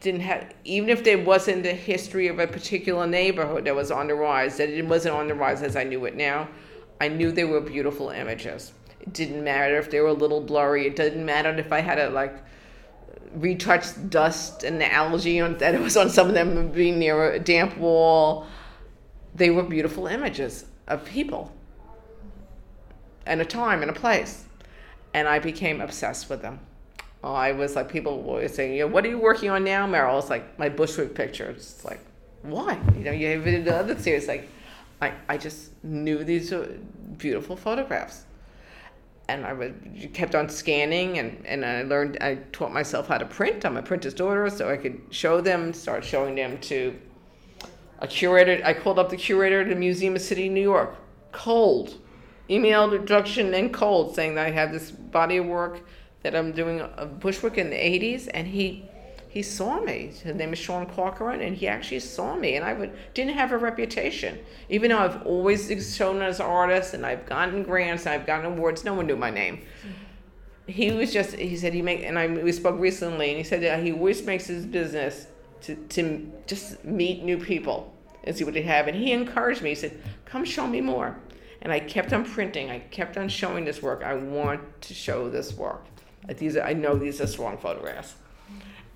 [SPEAKER 2] Didn't have even if there wasn't the history of a particular neighborhood that was on the rise that it wasn't on the rise as i knew it now i knew they were beautiful images. It didn't matter if they were a little blurry. It didn't matter if i had to like retouch dust and the algae on, that was on some of them being near a damp wall. They were beautiful images of people and a time and a place and i became obsessed with them I was like, people were saying, you know, what are you working on now, Meryl? It's like my Bushwick picture. It's like, why? You know, you have it the other series. Like, I, I just knew these were beautiful photographs. And I would, kept on scanning and, and I learned, I taught myself how to print. I'm a printer's daughter, so I could show them, start showing them to a curator. I called up the curator at the Museum of City, New York, cold, emailed introduction and cold, saying that I have this body of work that I'm doing uh, a Bushwick in the 80s, and he he saw me. His name is Sean Corcoran, and he actually saw me. And I would didn't have a reputation, even though I've always shown as an artist, and I've gotten grants, and I've gotten awards. No one knew my name. He was just he said he make and I we spoke recently, and he said that he always makes his business to to just meet new people and see what they have. And he encouraged me. He said, "Come show me more." And I kept on printing. I kept on showing this work. I want to show this work. These are, I know these are strong photographs.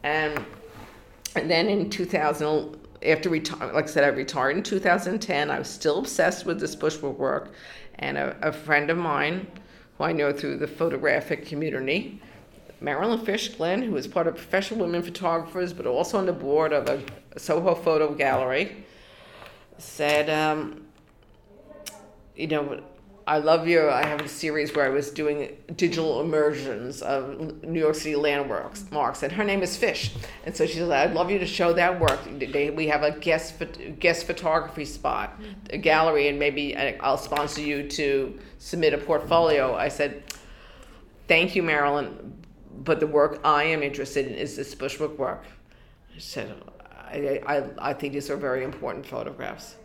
[SPEAKER 2] And, and then in 2000, after retire, like I said, I retired in 2010. I was still obsessed with this Bushwick work. And a, a friend of mine, who I know through the photographic community, Marilyn Fish Glenn, who is part of Professional Women Photographers, but also on the board of a, a Soho Photo Gallery, said, um, you know, I love you. I have a series where I was doing digital immersions of New York City landmarks, marks, and her name is Fish. And so she said, "I'd love you to show that work. They, we have a guest guest photography spot, a gallery, and maybe uh, I'll sponsor you to submit a portfolio." I said, "Thank you, Marilyn, but the work I am interested in is this Bushwick work." She said, I, I, I think these are very important photographs."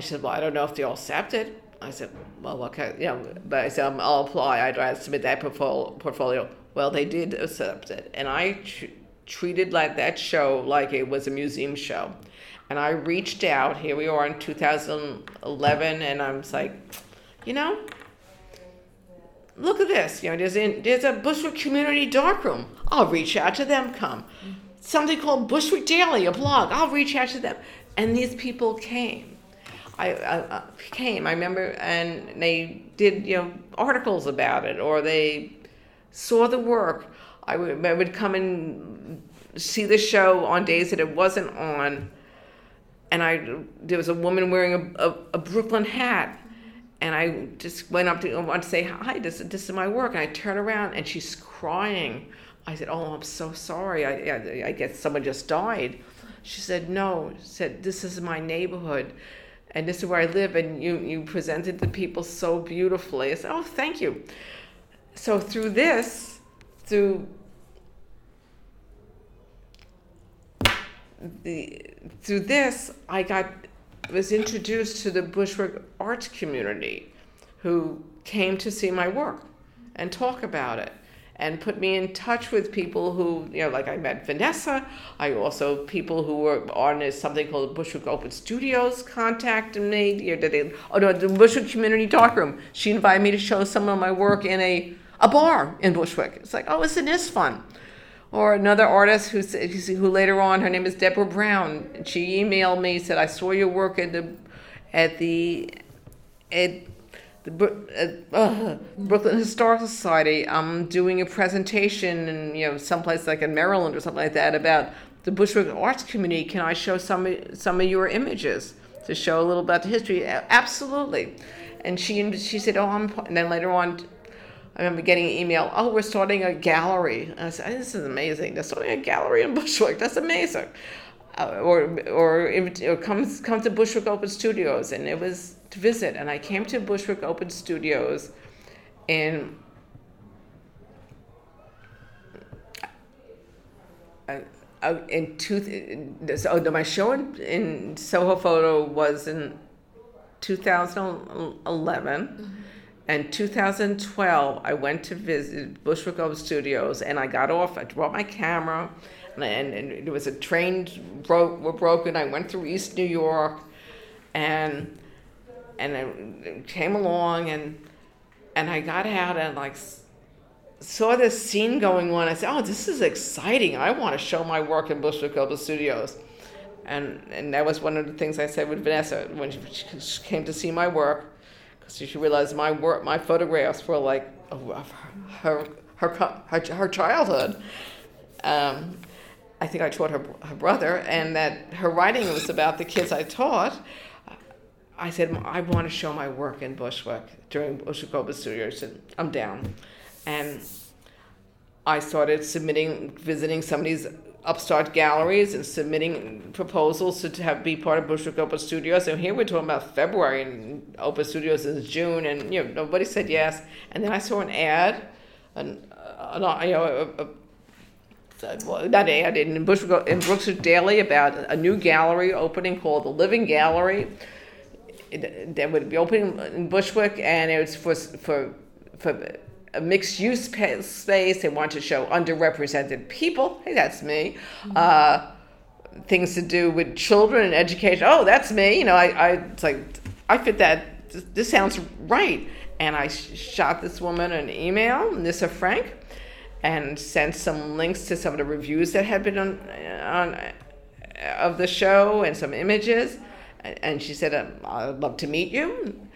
[SPEAKER 2] She said, "Well, I don't know if they'll accept it." I said, well, okay, you know, but I said, um, I'll apply. I'd rather submit that portfolio. Well, they did accept it. And I tr- treated like that show like it was a museum show. And I reached out, here we are in 2011, and I was like, you know, look at this. You know, there's, in, there's a Bushwick Community Darkroom. I'll reach out to them, come. Something called Bushwick Daily, a blog. I'll reach out to them. And these people came I, I, came. I remember, and they did you know articles about it, or they saw the work. I would, I would come and see the show on days that it wasn't on, and I there was a woman wearing a, a, a Brooklyn hat, and I just went up to want to say hi. This this is my work, and I turn around and she's crying. I said, "Oh, I'm so sorry. I I, I guess someone just died." She said, "No." She said, "This is my neighborhood." And this is where I live, and you, you presented the people so beautifully. I said, oh, thank you. So through this, through the through this, I got was introduced to the Bushwick arts community, who came to see my work and talk about it and put me in touch with people who, you know, like I met Vanessa. I also, people who were on something called Bushwick Open Studios contacted me. You know, they, oh no, the Bushwick Community Talk Darkroom. She invited me to show some of my work in a, a bar in Bushwick. It's like, oh, isn't this fun? Or another artist who, who later on, her name is Deborah Brown. She emailed me, said, I saw your work in the at the at the uh, uh, Brooklyn Historical Society. I'm doing a presentation in you know someplace like in Maryland or something like that about the Bushwick arts community. Can I show some some of your images to show a little about the history? Absolutely. And she she said, oh, I'm. And then later on, I remember getting an email. Oh, we're starting a gallery. And I said, this is amazing. They're starting a gallery in Bushwick. That's amazing. Uh, or or, or come come to Bushwick Open Studios, and it was to visit. And I came to Bushwick Open Studios, in uh, uh, in two. So my show in, in Soho Photo was in 2011. And 2012, I went to visit Bushwick Open Studios, and I got off. I brought my camera, and, and, and there was a train broke were broken. I went through East New York, and and I came along, and and I got out and like saw this scene going on. I said, "Oh, this is exciting! I want to show my work in Bushwick Open Studios." And and that was one of the things I said with Vanessa when she, she came to see my work because she realized my work, my photographs were like her her, her, her childhood. Um, I think I taught her her brother, and that her writing was about the kids I taught. I said I want to show my work in Bushwick during Bushwick Open Studio. She said I'm down, and I started submitting, visiting some of these upstart galleries and submitting proposals to, to have be part of Bushwick Open Studios. And here we're talking about February and Open Studios is June, and you know nobody said yes. And then I saw an ad, an, uh, you know. A, a, well, ad in Bushwick in Brookswick Daily about a new gallery opening called the Living Gallery. It, that would be opening in Bushwick, and it was for for for a mixed use space. They want to show underrepresented people. Hey, that's me. Uh, things to do with children and education. Oh, that's me. You know, I, I it's like I fit that. This, this sounds right. And I sh- shot this woman an email, Nyssa Frank, and sent some links to some of the reviews that had been on on of the show and some images. And she said, um, "I'd love to meet you."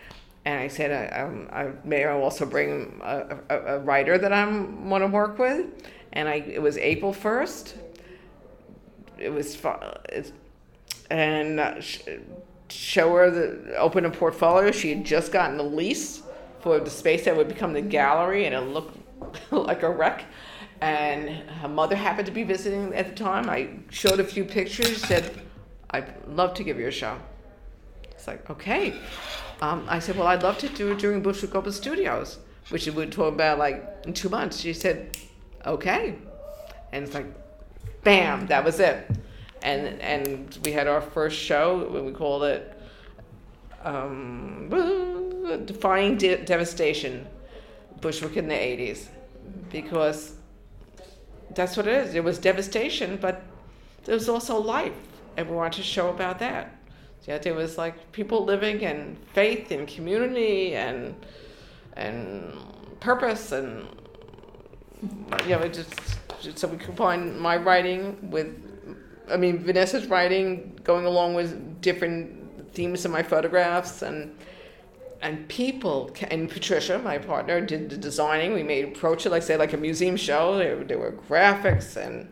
[SPEAKER 2] And I said, I, um, I may also bring a, a, a writer that I want to work with. And I, it was April 1st. It was, and uh, sh- show her the, open a portfolio. She had just gotten the lease for the space that would become the gallery, and it looked like a wreck. And her mother happened to be visiting at the time. I showed a few pictures, said, I'd love to give you a show. It's like, okay. Um, I said, well, I'd love to do it during Bushwick Open Studios, which we would talk about like in two months. She said, okay. And it's like, bam, that was it. And and we had our first show, we called it um, Defying De- Devastation, Bushwick in the 80s, because that's what it is. It was devastation, but there was also life, and we wanted to show about that. Yet there was like people living in faith and community and and purpose and you know it just, just so we combine my writing with I mean Vanessa's writing going along with different themes in my photographs and and people and Patricia, my partner, did the designing. We made approach it like say like a museum show. There, there were graphics and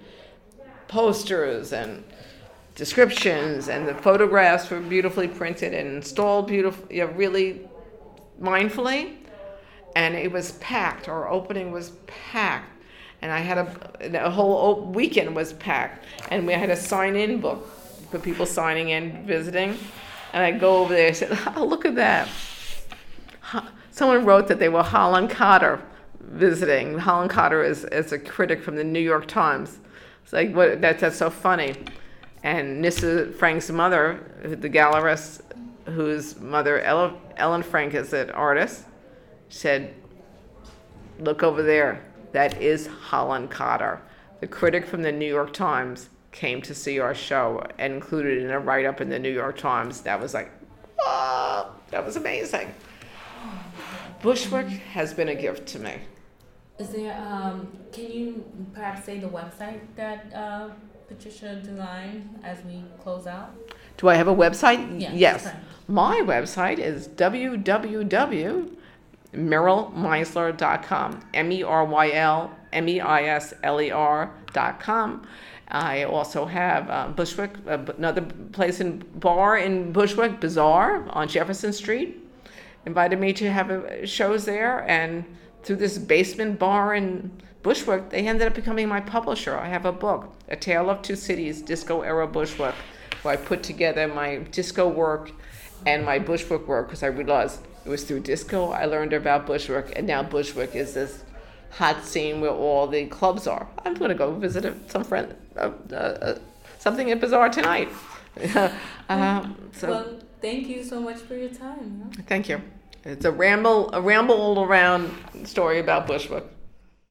[SPEAKER 2] posters and descriptions and the photographs were beautifully printed and installed beautifully, you know, really mindfully. And it was packed. Our opening was packed. And I had a, a whole weekend was packed. And we had a sign-in book for people signing in, visiting. And I go over there and said, oh, look at that. Someone wrote that they were Holland Cotter visiting. Holland Cotter is, is a critic from the New York Times. It's like, what, that, that's so funny. And Nyssa Frank's mother, the gallerist, whose mother, Ellen Frank, is an artist, said, Look over there. That is Holland Cotter. The critic from the New York Times came to see our show and included in a write up in the New York Times. That was like, oh, that was amazing. Bushwick has been a gift to me.
[SPEAKER 1] Is there, um, can you perhaps say the website that uh, Patricia designed as we close out?
[SPEAKER 2] Do I have a website?
[SPEAKER 1] Yes.
[SPEAKER 2] My website is www.merylmeisler.com. M E R Y L M E I S L E R.com. I also have uh, Bushwick, uh, another place in bar in Bushwick, Bizarre on Jefferson Street. Invited me to have uh, shows there, and through this basement bar in Bushwick, they ended up becoming my publisher. I have a book, A Tale of Two Cities, Disco Era Bushwick, where I put together my disco work and my Bushwick work because I realized it was through disco I learned about Bushwick, and now Bushwick is this hot scene where all the clubs are. I'm going to go visit some friend, uh, uh, something at Bizarre tonight. um, so
[SPEAKER 1] Well, thank you so much for your time.
[SPEAKER 2] thank you. It's a ramble, a ramble all around story about Bushwick.